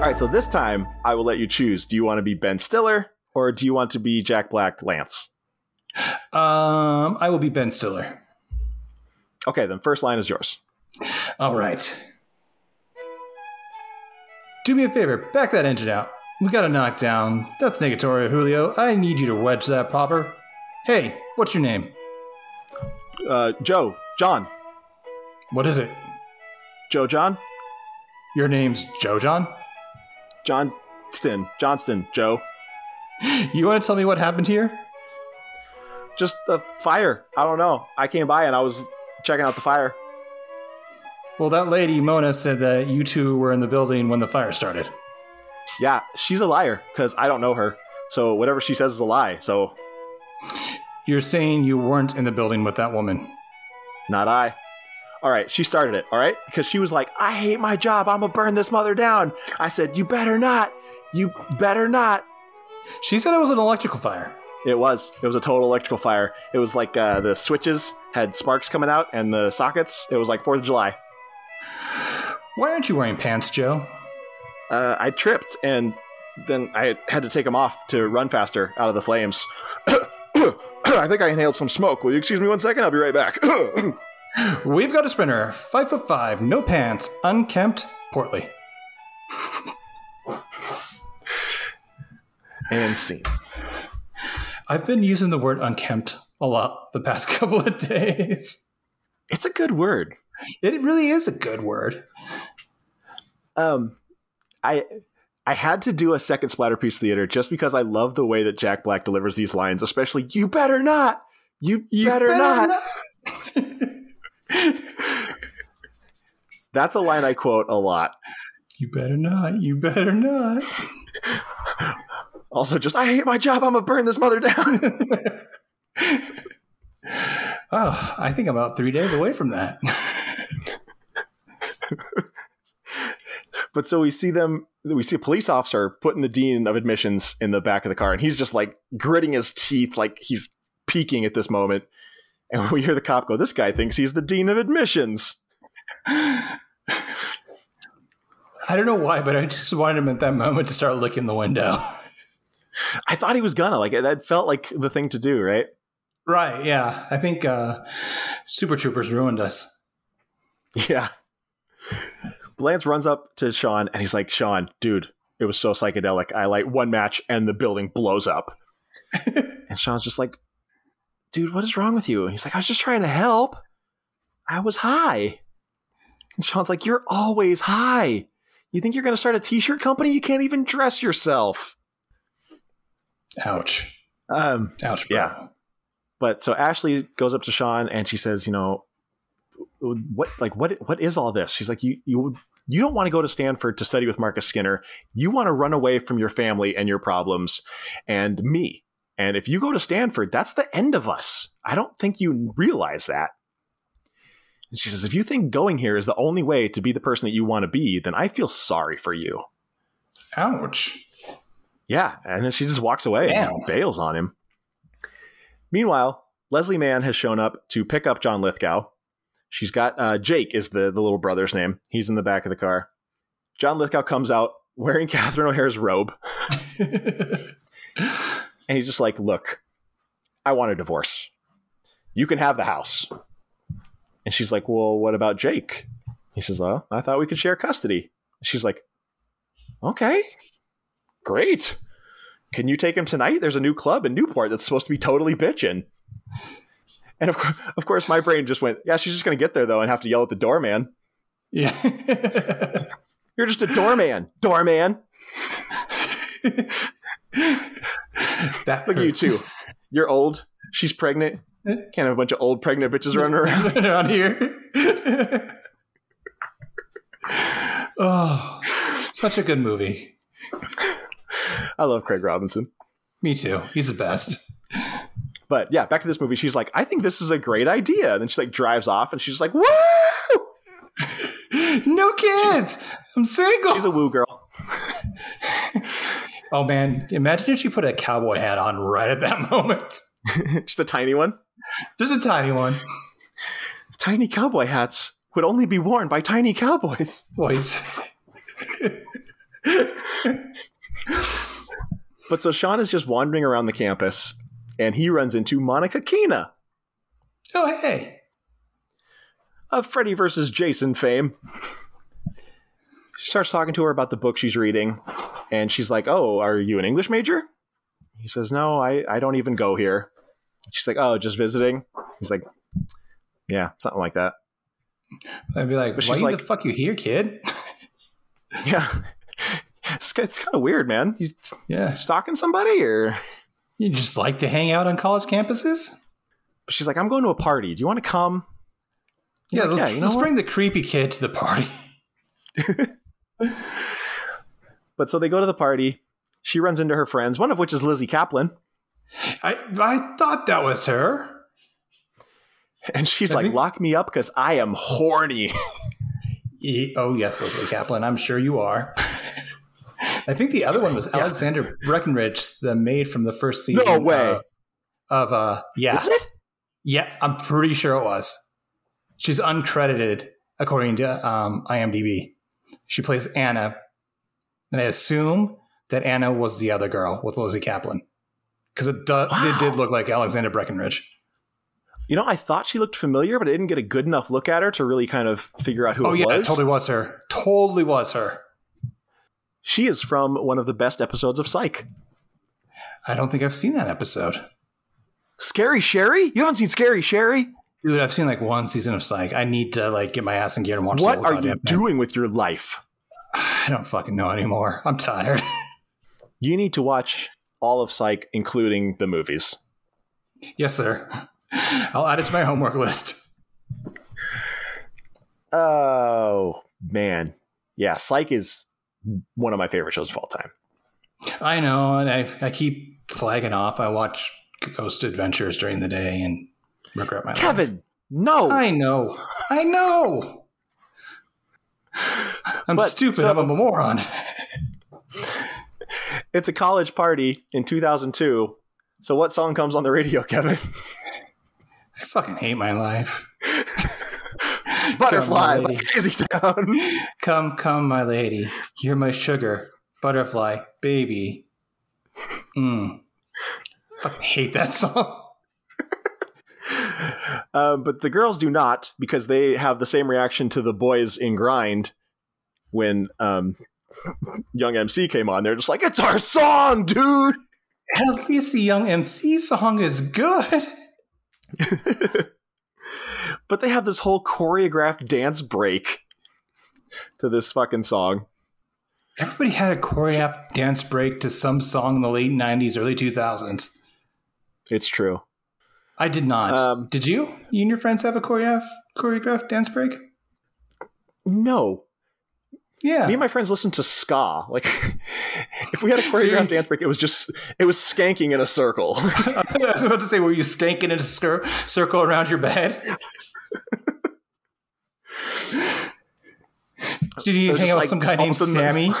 All right, so this time I will let you choose. Do you want to be Ben Stiller or do you want to be Jack Black Lance? Um, I will be Ben Stiller. Okay, then first line is yours. All right. Do me a favor, back that engine out. We got a knockdown. That's negatory, Julio. I need you to wedge that popper. Hey, what's your name? Uh, Joe, John, What is it? Joe John, Your name's Joe John? Johnston, Johnston, Joe. You want to tell me what happened here? Just the fire. I don't know. I came by and I was checking out the fire. Well, that lady, Mona, said that you two were in the building when the fire started. Yeah, she's a liar because I don't know her. So whatever she says is a lie. So You're saying you weren't in the building with that woman. not I. All right, she started it. All right, because she was like, "I hate my job. I'm gonna burn this mother down." I said, "You better not. You better not." She said it was an electrical fire. It was. It was a total electrical fire. It was like uh, the switches had sparks coming out, and the sockets. It was like Fourth of July. Why aren't you wearing pants, Joe? Uh, I tripped, and then I had to take them off to run faster out of the flames. [COUGHS] [COUGHS] I think I inhaled some smoke. Will you excuse me one second? I'll be right back. [COUGHS] We've got a sprinter, five foot five, no pants, unkempt, portly. and scene. I've been using the word unkempt a lot the past [LAUGHS] couple of days. It's a good word. It really is a good word. Um, I I had to do a second Splatterpiece Theater just because I love the way that Jack Black delivers these lines, especially "You better not, you, better, not. [LAUGHS] That's a line I quote a lot. you better not. You better not. Also, just I hate my job. I'm gonna burn this mother down. [LAUGHS] oh, I think I'm about three days away from that. but so we see them. We see a police officer putting the dean of admissions in the back of the car, and he's just like gritting his teeth, like he's peeking at this moment. And we hear the cop go, "This guy thinks he's the dean of admissions." I don't know why, but I just wanted him at that moment to start licking the window. I thought he was gonna like. That felt like the thing to do, right? Right, yeah. I think uh, Super Troopers ruined us. Yeah. Lance runs up to Sean and he's like, Sean, dude, it was so psychedelic. I light one match and the building blows up. [LAUGHS] and Sean's just like, dude, what is wrong with you? And he's like, I was just trying to help. I was high. And Sean's like, You're always high. You think you're going to start a t shirt company? You can't even dress yourself. Ouch. Um, Ouch, bro. Yeah. but so Ashley goes up to Sean and she says, you know, what like what what is all this? She's like, you you you don't want to go to Stanford to study with Marcus Skinner. You want to run away from your family and your problems and me. And if you go to Stanford, that's the end of us. I don't think you realize that. And she says, if you think going here is the only way to be the person that you want to be, then I feel sorry for you. Ouch. Yeah, and then she just walks away Damn. and bails on him. Meanwhile, Leslie Mann has shown up to pick up John Lithgow. She's got uh, Jake is the the little brother's name. He's in the back of the car. John Lithgow comes out wearing [LAUGHS] Catherine O'Hara's robe, [LAUGHS] and he's just like, "Look, I want a divorce. You can have the house." And she's like, "Well, what about Jake?" He says, "Oh, I thought we could share custody." She's like, "Okay, great." can you take him tonight? There's a new club in Newport that's supposed to be totally bitching." And of, course, of course, my brain just went, yeah, she's just going to get there, though, and have to yell at the doorman. yeah. [LAUGHS] You're just a doorman. Doorman. That Look at you too. You're old. She's pregnant. Can't have a bunch of old pregnant bitches running around. [LAUGHS] around here. oh, such a good movie. I love Craig Robinson. Me too. He's the best. But yeah, back to this movie. She's like, I think this is a great idea. And then she like drives off and she's like, woo! [LAUGHS] No kids. I'm single. She's a woo girl. [LAUGHS] Oh man, imagine if she put a cowboy hat on right at that [LAUGHS] moment. [LAUGHS] Just a tiny one. Just a tiny one. Tiny cowboy hats would only be worn by tiny cowboys. Boys. [LAUGHS] But so Sean is just wandering around the campus and he runs into Monica Keena oh hey. of Freddy vs. Jason fame. She starts talking to her about the book she's reading, and she's like, Oh, are you an English major? He says, No, I, I don't even go here. She's like, Oh, just visiting? He's like, Yeah, something like that. I'd be like, But why she's the like- fuck you here, kid? [LAUGHS] Yeah. It's, it's kind of weird, man. You yeah. stalking somebody or You just like to hang out on college campuses? But she's like, I'm going to a party. Do you want to come? He's yeah, like, let's, you know let's bring the creepy kid to the party. [LAUGHS] But so they go to the party. She runs into her friends, one of which is Lizzy Caplan. I I thought that was her. And she's I like, think- lock me up because I am horny. E- oh yes, Lizzy Caplan. I'm sure you are. I think the other one was [LAUGHS] Alexandra Breckenridge, the maid from the first season. No way. Of, of uh, yeah, Is it? yeah. I'm pretty sure it was. She's uncredited according to um, IMDb. She plays Anna, and I assume that Anna was the other girl with Lizzy Caplan because it, do- it did look like Alexandra Breckenridge. You know, I thought she looked familiar, but I didn't get a good enough look at her to really kind of figure out who Oh it yeah, was. it totally was her. Totally was her. She is from one of the best episodes of Psych. I don't think I've seen that episode. Scary Sherry? You haven't seen Scary Sherry? Dude, I've seen like one season of Psych. I need to like get my ass in gear and watch What the whole are you thing. doing with your life? [SIGHS] I don't fucking know anymore. I'm tired. [LAUGHS] You need to watch all of Psych, including the movies. yes, sir. I'll add it to my homework list. Oh, man. Yeah, Psych is one of my favorite shows of all time. I know, and I, I keep slagging off. I watch Ghost Adventures during the day and regret my life. Kevin, no. I know. I know. I'm But, stupid. so- I'm a moron. [LAUGHS] It's a college party in 2002. So what song comes on the radio, Kevin? I fucking hate my life. [LAUGHS] Butterfly Come, Town. Come, come, my lady. You're my sugar. Butterfly, baby. Mm. Fucking hate that song. Um, but the girls do not because they have the same reaction to the boys in Grind when um, Young MC came on. They're just like, "It's our song, dude." At least the Young MC song is good. [LAUGHS] but they have this whole choreographed dance break to this fucking song. Everybody had a choreographed dance break to some song in the late 90s, early 2000s. It's true. I did not. Um, did you? You and your friends have a choreographed, choreographed dance break? No, Yeah. me and my friends listened to ska. Like, [LAUGHS] if we had a choreographed you- dance break, it was just it was skanking in a circle. [LAUGHS] I was about to say, were you skanking in a cir- circle around your bed? [LAUGHS] Did you hang out like, with some guy all of a named sudden the- Sammy?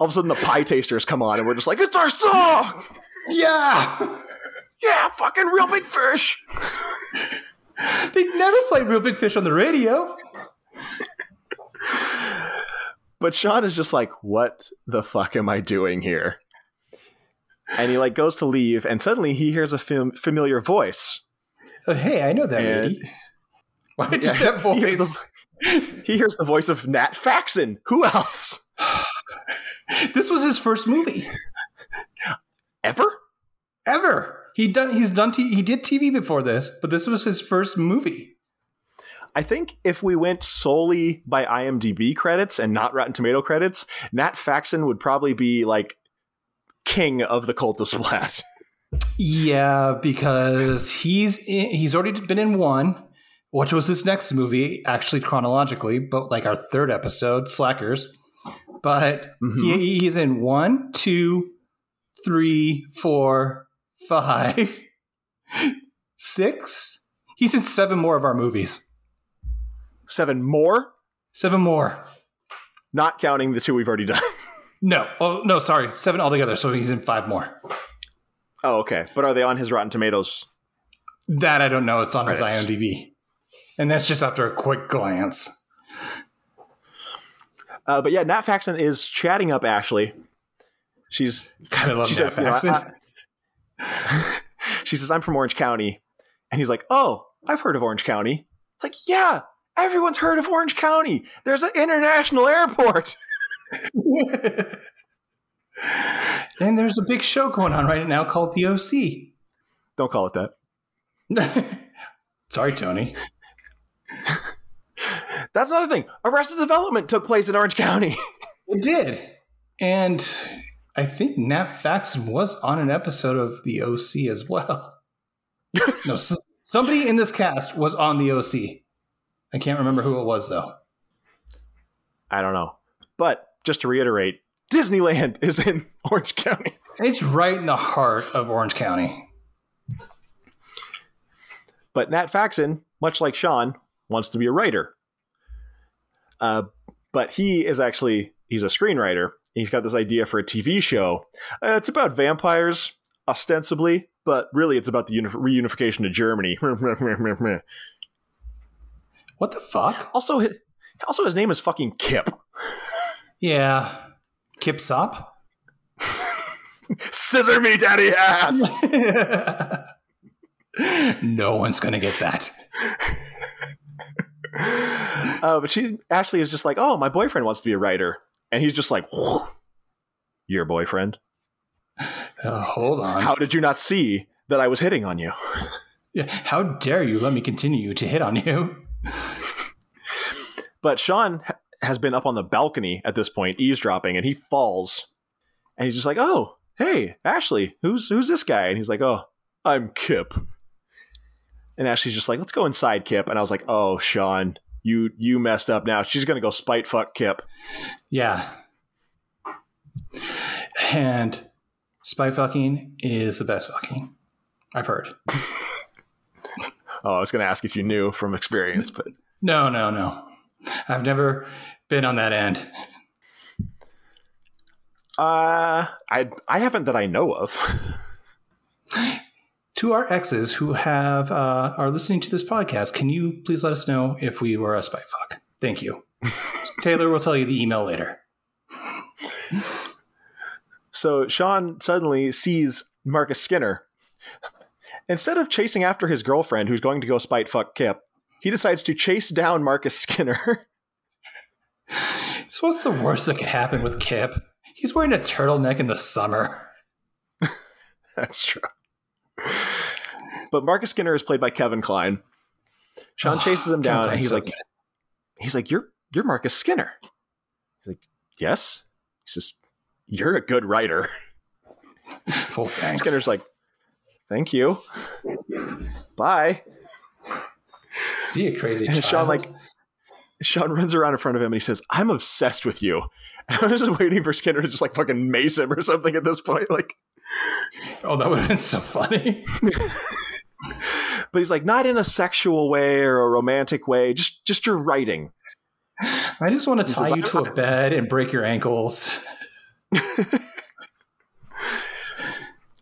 All of a sudden, the Pietasters come on, and we're just like, "It's our song!" yeah. Yeah, fucking real big fish. [LAUGHS] They never played Real Big Fish on the radio. But Sean is just like, "What the fuck am I doing here?" And he like goes to leave, and suddenly he hears a fam- familiar voice. Oh, hey, I know that And- lady. [LAUGHS] Why did Yeah, you have he hears voice? the- [LAUGHS] He hears the voice of Nat Faxon. Who else? This was his first movie Ever? ever. He done. He's done. T- he did TV before this, but this was his first movie. I think if we went solely by IMDb credits and not Rotten Tomato credits, Nat Faxon would probably be like king of the cult of Splat. [LAUGHS] Yeah, because he's in, he's already been in one, which was his next movie, actually chronologically, but like our third episode, Slackers. But Mhm. he, he's in one, two, three, four, five, six. He's in seven more of our movies. Seven more, Seven more. not counting the two we've already done. No, oh no, sorry, seven altogether. So he's in five more. Oh, okay. But are they on his Rotten Tomatoes? That I don't know. It's on Credits. his IMDb, and that's just after a quick glance. Uh, but yeah, Nat Faxon is chatting up Ashley. She's I love she Nat says, you know, Faxon. [LAUGHS] she says, I'm from Orange County. And he's like, Oh, I've heard of Orange County. It's like, Yeah, everyone's heard of Orange County. There's an international airport. [LAUGHS] and there's a big show going on right now called The OC. Don't call it that. [LAUGHS] Sorry, Tony. That's another thing. Arrested Development took place in Orange County. It did. And I think Nat Faxon was on an episode of The OC as well. [LAUGHS] no, somebody in this cast was on The OC. I can't remember who it was, though. I don't know. But just to reiterate, Disneyland is in [LAUGHS] Orange County. It's right in the heart of Orange County. But Nat Faxon, much like Sean, wants to be a writer. Uh, but he is actually he's a screenwriter. He's got this idea for a TV show. Uh, it's about vampires, ostensibly, but really it's about the uni- reunification of Germany. [LAUGHS] What the fuck? also, his, also his name is fucking Kip. Yeah. Kip Sop? [LAUGHS] Scissor me, daddy ass. [LAUGHS] no one's going to get that. uh, but she Ashley is just like, oh, my boyfriend wants to be a writer, and he's just like, your boyfriend. Uh, hold on. How did you not see that I was hitting on you? Yeah, How dare you let me continue to hit on you? But Sean has been up on the balcony at this point, eavesdropping, and he falls. And he's just like, "Oh, hey, Ashley, who's who's this guy?" And he's like, "Oh, I'm Kip." And Ashley's just like, "Let's go inside, Kip." And I was like, "Oh, Sean, you you messed up now. She's gonna go spite fuck Kip." Yeah. And spy fucking is the best fucking. I've heard. [LAUGHS] Oh, I was gonna ask if you knew from experience, but No, no, no. I've never been on that end. uh, I I haven't that I know of. [LAUGHS] To our exes who have uh, are listening to this podcast, can you please let us know if we were a spy fuck? Thank you. [LAUGHS] Taylor will tell you the email later. So Sean suddenly sees Marcus Skinner. Instead of chasing after his girlfriend who's going to go spite fuck Kip, he decides to chase down Marcus Skinner. [LAUGHS] So what's the worst that could happen with Kip? He's wearing a turtleneck in the summer. [LAUGHS] That's true. But Marcus Skinner is played by Kevin Kline. Sean Oh, chases him Kevin down and he's like he's like, You're you're Marcus Skinner. He's like, Yes. He says, You're a good writer. [LAUGHS] Well, thanks. Skinner's like, Thank you. Bye. See you, crazy And child. Sean like Sean runs around in front of him and he says, I'm obsessed with you. And [LAUGHS] I was just waiting for Skinner to just like fucking mace him or something at this point. Like oh, that would have been so funny. [LAUGHS] but he's like, not in a sexual way or a romantic way, just just your writing. I just want to tie says, you to a bed and break your ankles. [LAUGHS]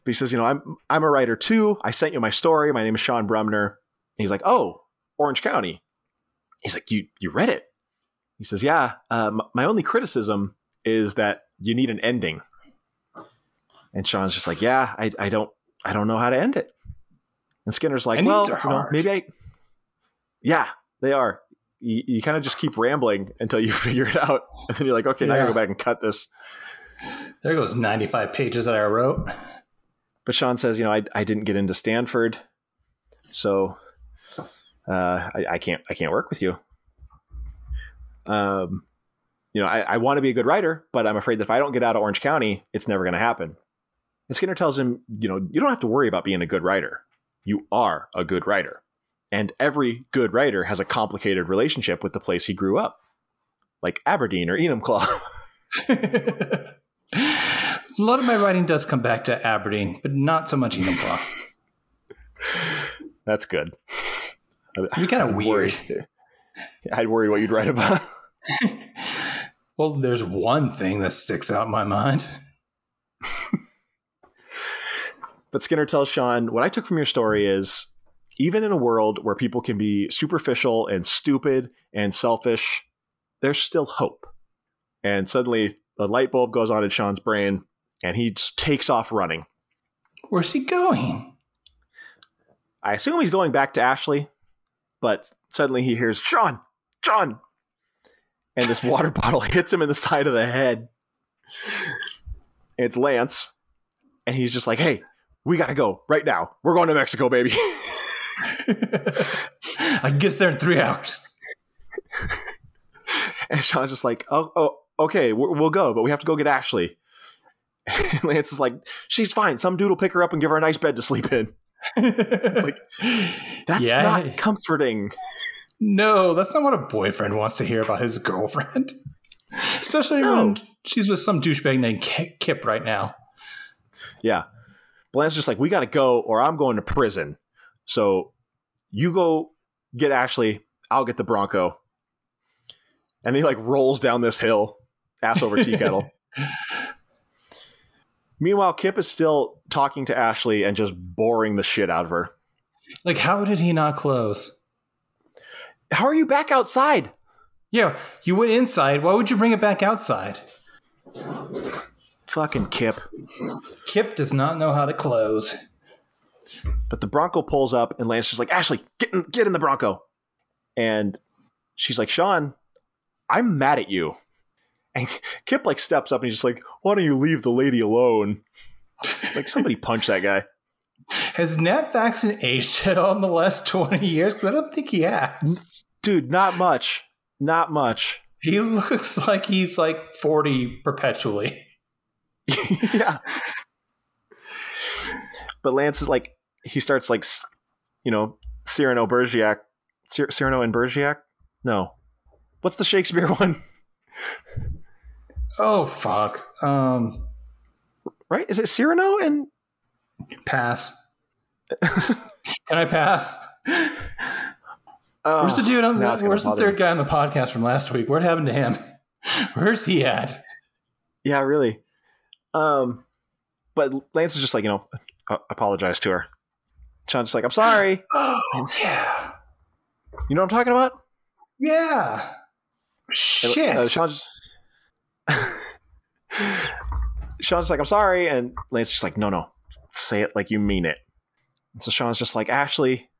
But he says, you know, I'm I'm a writer too. I sent you my story. My name is Sean Brumder. And he's like, oh, Orange County. He's like, you you read it? He says, yeah. Um, my only criticism is that you need an ending. And Sean's just like, yeah, I, I don't I don't know how to end it. And Skinner's like, well, you know, maybe I. Yeah, they are. You, you kind of just keep rambling until you [LAUGHS] figure it out, and then you're like, okay, now I gotta go back and cut this. There goes 95 pages that I wrote. But Sean says, you know, I, I didn't get into Stanford, so uh, I, I can't I can't work with you. Um, you know, I, I want to be a good writer, but I'm afraid that if I don't get out of Orange County, it's never going to happen. And Skinner tells him, you know, you don't have to worry about being a good writer. You are a good writer, and every good writer has a complicated relationship with the place he grew up, like Aberdeen or Enumclaw. [LAUGHS] a lot of my writing does come back to Aberdeen, but not so much Enumclaw. [LAUGHS] That's good. Be kind of weird. worry- [LAUGHS] I'd worry what you'd write about. Well, there's one thing that sticks out in my mind. But Skinner tells Sean, what I took from your story is even in a world where people can be superficial and stupid and selfish, there's still hope. And suddenly a light bulb goes on in Sean's brain and he takes off running. Where's he going? I assume he's going back to Ashley, but suddenly he hears, Sean, Sean. And this [LAUGHS] water bottle hits him in the side of the head. It's Lance. And he's just like, hey, we got to go right now. We're going to Mexico, baby. [LAUGHS] [LAUGHS] I can get us there in three hours. [LAUGHS] and Sean's just like, oh, oh okay, we'll go, but we have to go get Ashley. And Lance is like, she's fine. Some dude will pick her up and give her a nice bed to sleep in. it's like, that's yeah. not comforting. No, that's not what a boyfriend wants to hear about his girlfriend. Especially no. when she's with some douchebag named Kip right now. Yeah. Lance's just like, we got to go or I'm going to prison. So you go get Ashley. I'll get the Bronco. And he like rolls down this hill, ass over tea kettle. [LAUGHS] Meanwhile, Kip is still talking to Ashley and just boring the shit out of her. Like, how did he not close? How are you back outside? Yeah, you went inside. Why would you bring it back outside? Fucking Kip. Kip does not know how to close. But the Bronco pulls up, and Lance is like, Ashley, get in, get in the Bronco. And she's like, Sean, I'm mad at you. And [LAUGHS] Kip like steps up and he's just like, why don't you leave the lady alone? like somebody [LAUGHS] punch that guy. Has Nat Faxon aged at all in the last 20 years? Because I don't think he has. Dude, not much. Not much. He [LAUGHS] looks like he's like 40 perpetually. [LAUGHS] yeah. But Lance is like, he starts like, you know, Cyrano Bergerac. Cyrano and Bergerac? No. What's the Shakespeare [LAUGHS] one? Oh fuck. Um right? Is it Cyrano and pass? Can I pass? Uh, where's the dude? On, where's the third me. guy on the podcast from last week? What happened to him? [LAUGHS] Where's he at? Yeah, really. Um, but Lance is just like you know, apologize to her. Sean's just like, I'm sorry. [GASPS] Oh yeah. You know what I'm talking about? Yeah. Shit. Uh, [LAUGHS] Sean's Sean's like, I'm sorry. And Lance's just like, no, no, say it like you mean it. And so Sean's just like, Ashley,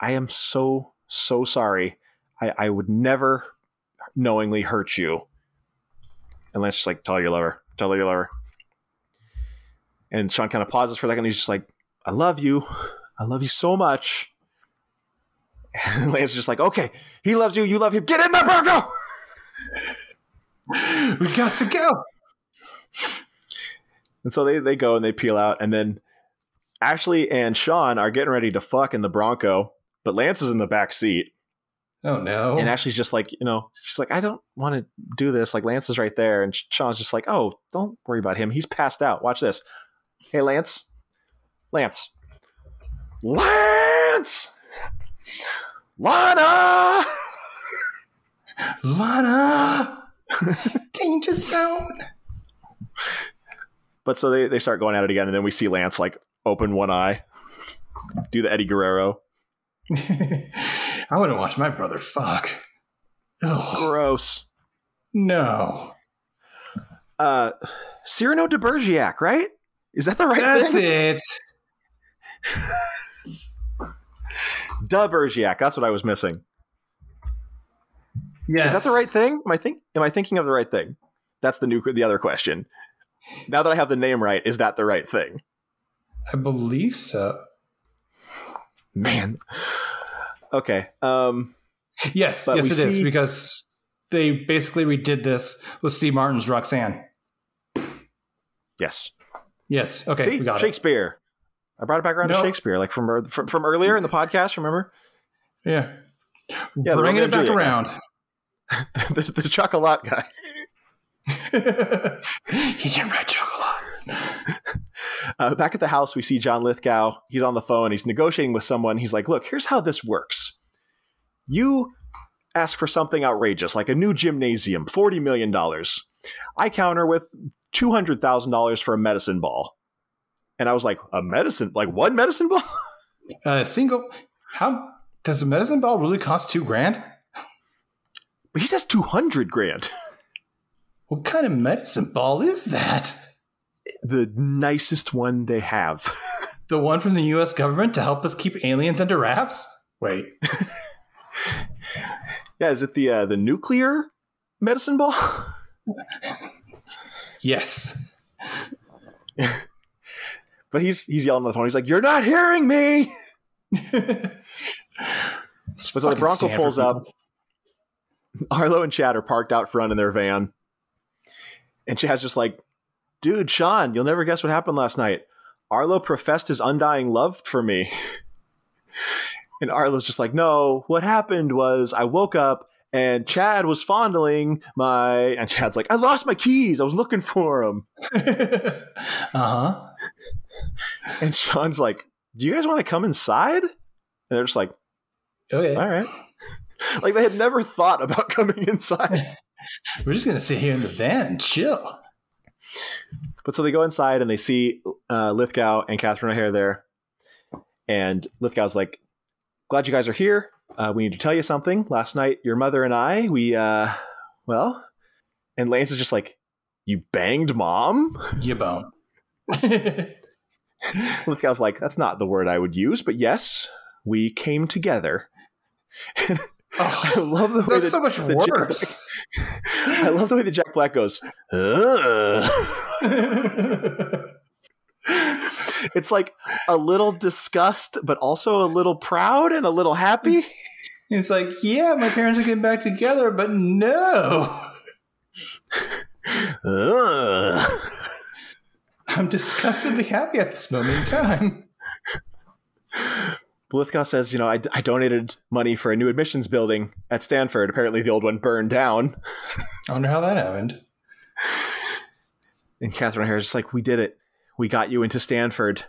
I am so, so sorry. I, I would never knowingly hurt you. And Lance's just like, tell her you love her. Tell her you love her. And Sean kind of pauses for a second. he's just like, I love you. I love you so much. [LAUGHS] And is just like, okay, he loves you. You love him. Get in the Bronco. we got to go. And so they, they go and they peel out. And then Ashley and Sean are getting ready to fuck in the Bronco, but Lance is in the back seat. Oh no. And Ashley's just like, you know, she's like, I don't want to do this. Like Lance is right there. And Sean's just like, oh, don't worry about him. He's passed out. Watch this. Hey, Lance. Lance. Lance! Lana! Lana! Danger zone. But so they, they start going at it again, and then we see Lance like open one eye, do the Eddie Guerrero. [LAUGHS] I wouldn't watch my brother fuck. Ugh. Gross. No. Uh, Cyrano de Bergerac, right? Is that the right thing? That's thing? it. [LAUGHS] de Bergerac. That's what I was missing. Yes. Is that the right thing? Am I think am I thinking of the right thing? That's the new the other question. Now that I have the name right, is that the right thing? I believe so. Man. Okay. Um Yes, yes it see... is because they basically redid this with Steve Martin's Roxanne. Yes. Yes. Okay. See? we got Shakespeare. It. I brought it back around to Shakespeare, like from, from from earlier in the podcast. Remember? Yeah. Yeah. Bringing it back around. [LAUGHS] the, the chocolate guy. [LAUGHS] He's in red chocolate. [LAUGHS] Uh, back at the house, we see John Lithgow. He's on the phone. He's negotiating with someone. He's like, "Look, here's how this works. You ask for something outrageous, like a new gymnasium, $40 million. I counter with $200,000 for a medicine ball. And I was like, a medicine, like one medicine ball? [LAUGHS] A single, how does a medicine ball really cost two grand? But he says 200 grand. [LAUGHS] What kind of medicine ball is that? The nicest one they have. [LAUGHS] The one from the US government to help us keep aliens under wraps? Wait. yeah, is it the uh, the nuclear medicine ball? Yes. [LAUGHS] but he's he's yelling on the phone. He's like, "You're not hearing me." [LAUGHS] but so the Bronco pulls up. Arlo and Chad are parked out front in their van, and Chad's just like, "Dude, Sean, you'll never guess what happened last night. Arlo professed his undying love for me." [LAUGHS] and Arlo's just like, "No, what happened was I woke up." And Chad was fondling my, and Chad's like, I lost my keys. I was looking for them. [LAUGHS] uh huh. And Sean's like, Do you guys want to come inside? And they're just like, Okay. All right. [LAUGHS] like they had never thought about [LAUGHS] coming inside. We're just gonna sit here in the van and chill. But so they go inside and they see uh, Lithgow and Catherine O'Hara there, and Lithgow's like, "Glad you guys are here. Uh, we need to tell you something. Last night, your mother and I, we, uh, well," and Lance is just like, "You banged mom." You [LAUGHS] bone. Lithgow's like, "That's not the word I would use, but yes, we came together." [LAUGHS] Oh, I love the way that's that, so much that worse. Jack, [LAUGHS] I love the way that Jack Black goes. It's like a little disgust, but also a little proud and a little happy. [LAUGHS] it's like, yeah, my parents are getting back together, but no. Ugh. [LAUGHS] I'm disgustedly happy at this moment in time. Lithgow says, you know, I, I donated money for a new admissions building at Stanford. Apparently, the old one burned down. I wonder how that happened. And Catherine O'Hara is like, we did it. We got you into Stanford.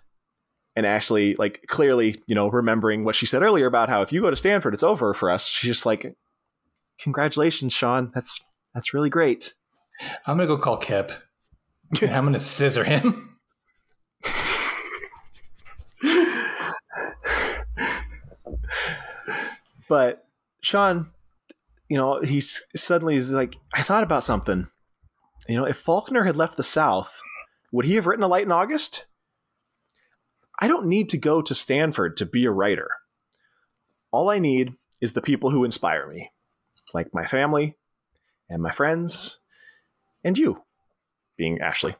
And Ashley, like, clearly, you know, remembering what she said earlier about how if you go to Stanford, it's over for us. She's just like, congratulations, Sean. That's that's really great. I'm gonna go call Kip. I'm gonna scissor him. [LAUGHS] But Sean, you know, he's suddenly is like, I thought about something. You know, if Faulkner had left the South, would he have written A Light in August? I don't need to go to Stanford to be a writer. All I need is the people who inspire me, like my family and my friends and you, being Ashley.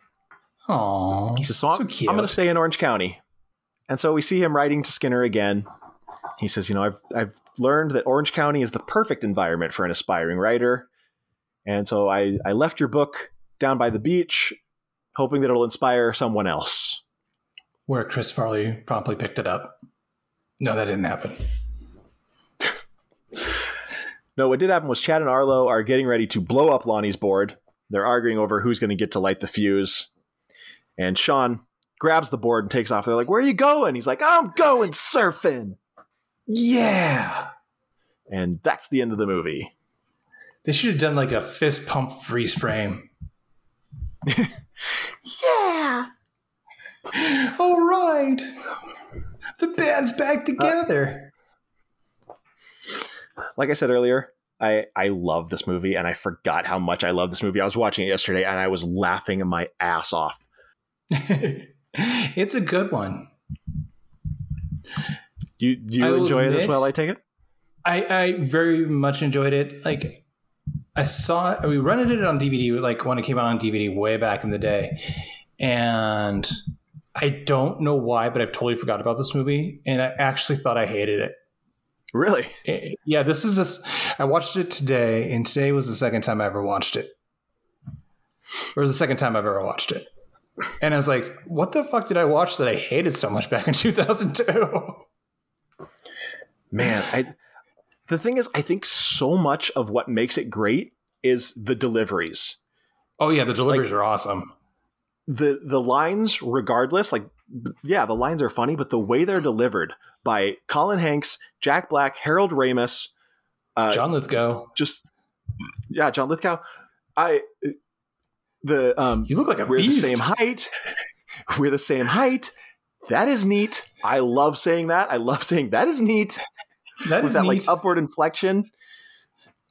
Aww. He says, so, I'm, so cute. I'm going to stay in Orange County. And so we see him writing to Skinner again. He says, you know, I've, I've learned that Orange County is the perfect environment for an aspiring writer. And so I, I left your book down by the beach, hoping that it'll inspire someone else. Where Chris Farley promptly picked it up. No, that didn't happen. [LAUGHS] No, what did happen was Chad and Arlo are getting ready to blow up Lonnie's board. They're arguing over who's going to get to light the fuse. And Sean grabs the board and takes off. They're like, Where are you going? He's like, I'm going surfing. Yeah. And that's the end of the movie. They should have done like a fist pump freeze frame. [LAUGHS] Yeah. All right. The band's back uh, together. Like I said earlier, I, I love this movie and I forgot how much I love this movie. I was watching it yesterday and I was laughing my ass off. [LAUGHS] it's a good one. You you I will enjoy it as well, I take it? I, I very much enjoyed it. Like I saw we rented it on DVD like when it came out on DVD way back in the day. And I don't know why, but I've totally forgot about this movie and I actually thought I hated it. Really? Eh, Yeah, this is this I watched it today and today was the second time I ever watched it. Or the second time I've ever watched it. And I was like, what the fuck did I watch that I hated so much back in [LAUGHS] 2002? Man, I the thing is I think so much of what makes it great is the deliveries. Oh yeah, the deliveries are awesome. The the lines regardless, like yeah, the lines are funny, but the way they're delivered by Colin Hanks, Jack Black, Harold Ramis, Uh, John Lithgow. just yeah, John Lithgow. I the um You look like a we're beast. the same height. We're the same height. That is neat. I love saying that. I love saying that is neat That is that neat. like upward inflection.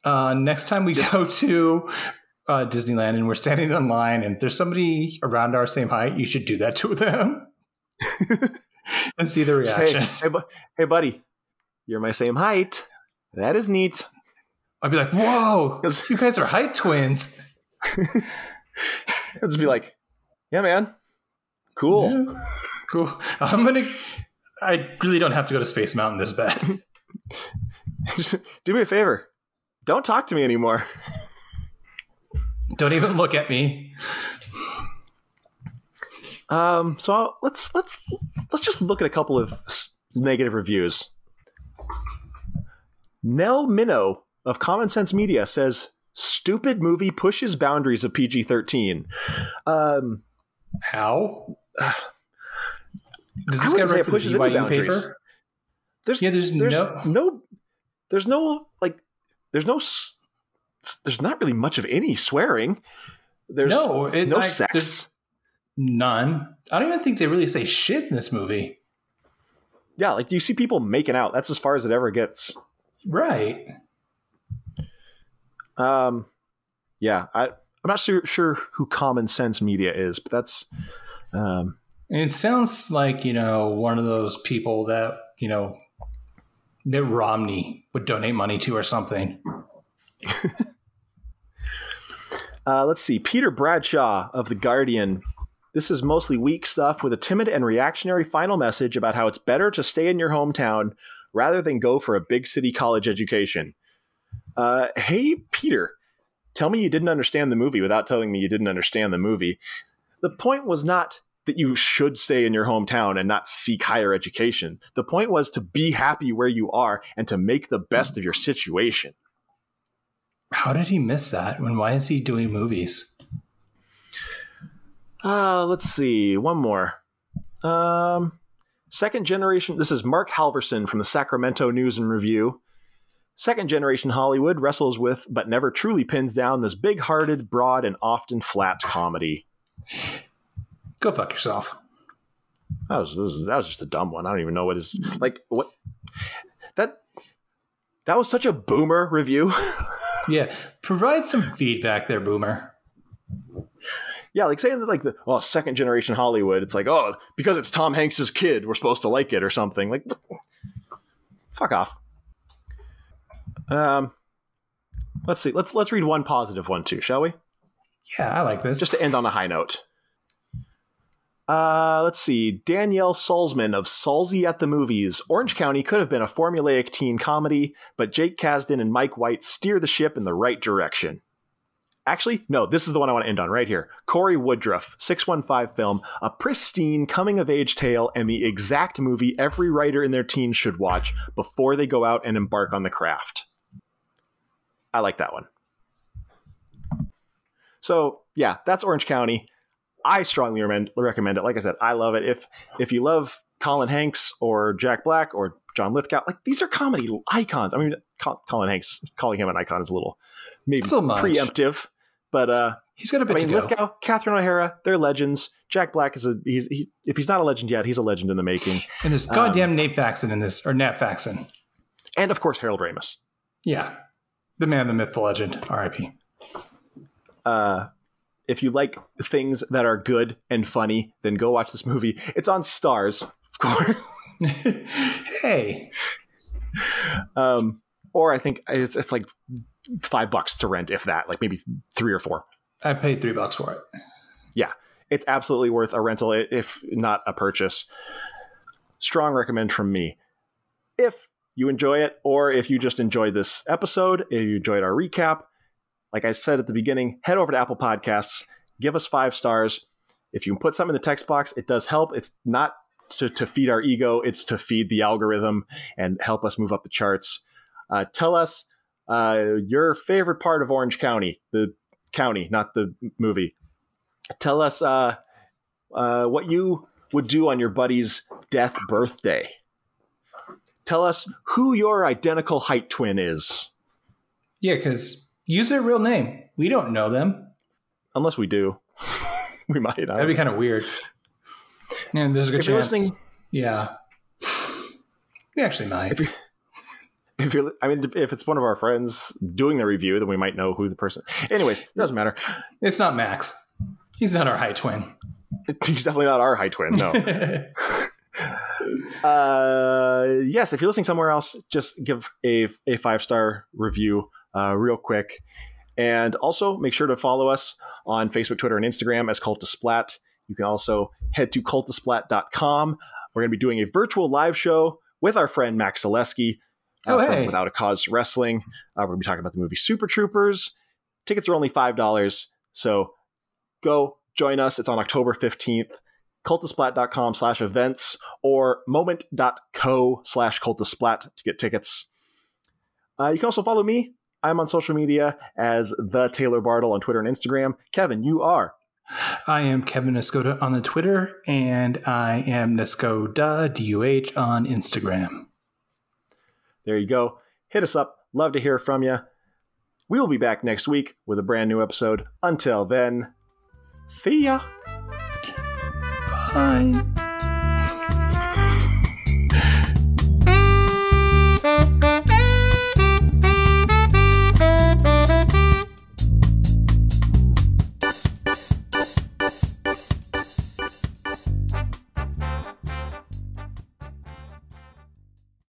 Uh, next time we go to uh, Disneyland and we're standing in line and there's somebody around our same height, you should do that to them [LAUGHS] and see the Just, hey, reaction. hey, hey, buddy, you're my same height. That is neat. I'd be like, "Whoa, you guys are height twins." [LAUGHS] I'll just be like, yeah, man, cool. Yeah. Cool. I'm gonna. I really don't have to go to Space Mountain this bad. [LAUGHS] [LAUGHS] Do me a favor. Don't talk to me anymore. don't even look at me. Um, so I'll, let's let's let's just look at a couple of negative reviews. Nell Minow of Common Sense Media says, "Stupid movie pushes boundaries of PG-13." Um, How? [SIGHS] Does I this guy wouldn't say it pushes boundaries. paper? There's Yeah, there's, there's no. no there's no like there's no s- there's not really much of any swearing. There's no, it, no like, sex. There's none. I don't even think they really say shit in this movie. Yeah, like do you see people making out. That's as far as it ever gets. Right. Um, yeah, I, I'm not sure sure who Common Sense Media is, but that's um, it sounds like, you know, one of those people that, you know, Mitt Romney would donate money to or something. [LAUGHS] uh, let's see. Peter Bradshaw of the Guardian. This is mostly weak stuff with a timid and reactionary final message about how it's better to stay in your hometown rather than go for a big city college education. Uh, hey, Peter, tell me you didn't understand the movie without telling me you didn't understand the movie. The point was not that you should stay in your hometown and not seek higher education. The point was to be happy where you are and to make the best of your situation. How did he miss that? And why is he doing movies? Uh, let's see. One more. Um, second generation. This is Mark Halverson from the Sacramento News and Review. Second generation Hollywood wrestles with, but never truly pins down, this big hearted, broad, and often flat comedy. Go fuck yourself. That was, that was just a dumb one. I don't even know what is like what that that was such a boomer review. [LAUGHS] Yeah. Provide some feedback there, Boomer. yeah, like saying that like the well second generation Hollywood. It's like oh because it's Tom Hanks's kid, we're supposed to like it or something. Like fuck off. Um, let's see. Let's let's read one positive one too, shall we? Yeah, I like this. Just to end on a high note. Uh, let's see. Danielle Salzman of Salzy at the Movies. Orange County could have been a formulaic teen comedy, but Jake Kasdan and Mike White steer the ship in the right direction. Actually, no, this is the one I want to end on right here. Corey Woodruff, 615 film, a pristine coming of age tale and the exact movie every writer in their teens should watch before they go out and embark on the craft. I like that one. So, yeah, that's Orange County. I strongly recommend, recommend it. Like I said, I love it. If if you love Colin Hanks or Jack Black or John Lithgow, like these are comedy icons. I mean, Colin Hanks calling him an icon is a little maybe So preemptive, but uh, He's got a I bit mean, to go. Lithgow, Catherine O'Hara, they're legends. Jack Black is a he's he, if he's not a legend yet, he's a legend in the making. And there's Um, goddamn Nate Faxon in this, or Nat Faxon. And of course, Harold Ramis. Yeah. The man, the myth, the legend. R.I.P. uh, if you like things that are good and funny, then go watch this movie. It's on Starz, of course. [LAUGHS] hey. Um, or I think it's, it's like five bucks to rent, if that, like maybe three or four. I paid three bucks for it. Yeah, it's absolutely worth a rental, if not a purchase. Strong recommend from me. If you enjoy it, or if you just enjoyed this episode, if you enjoyed our recap, like I said at the beginning, head over to Apple Podcasts, give us five stars. If you can put something in the text box, it does help. It's not to, to feed our ego, it's to feed the algorithm and help us move up the charts. Uh, tell us uh, your favorite part of Orange County, the county, not the movie. Tell us uh, uh, what you would do on your buddy's death birthday. Tell us who your identical height twin is. Yeah, because use their real name. We don't know them. Unless we do. [LAUGHS] we might. That'd be kind of weird. And there's a good If chance. listening- Yeah. We actually might. If you if you I mean if it's one of our friends doing the review, then we might know who the person. Anyways, it doesn't matter. It's not Max. He's not our high twin. [LAUGHS] He's definitely not our high twin. No. [LAUGHS] uh, yes, if you're listening somewhere else, just give a a five star review uh, real quick, and also make sure to follow us on Facebook, Twitter, and Instagram as Cult of Splat. You can also head to cultofsplat.com. We're going to be doing a virtual live show with our friend Max Zaleski uh, Oh, hey. Without a Cause Wrestling. Uh, we're going to be talking about the movie Super Troopers. Tickets are only $5, so go join us. It's on October 15th. cultofsplat.com slash events or moment.co slash cultofsplat to get tickets. Uh, you can also follow me. I'm on social media as the Taylor Bartle on Twitter and Instagram. Kevin, you are. I am Kevin Nescoda on the Twitter, and I am Nescoda, D-U-H, on Instagram. There you go. Hit us up. Love to hear from you. We will be back next week with a brand new episode. Until then, see ya. Bye.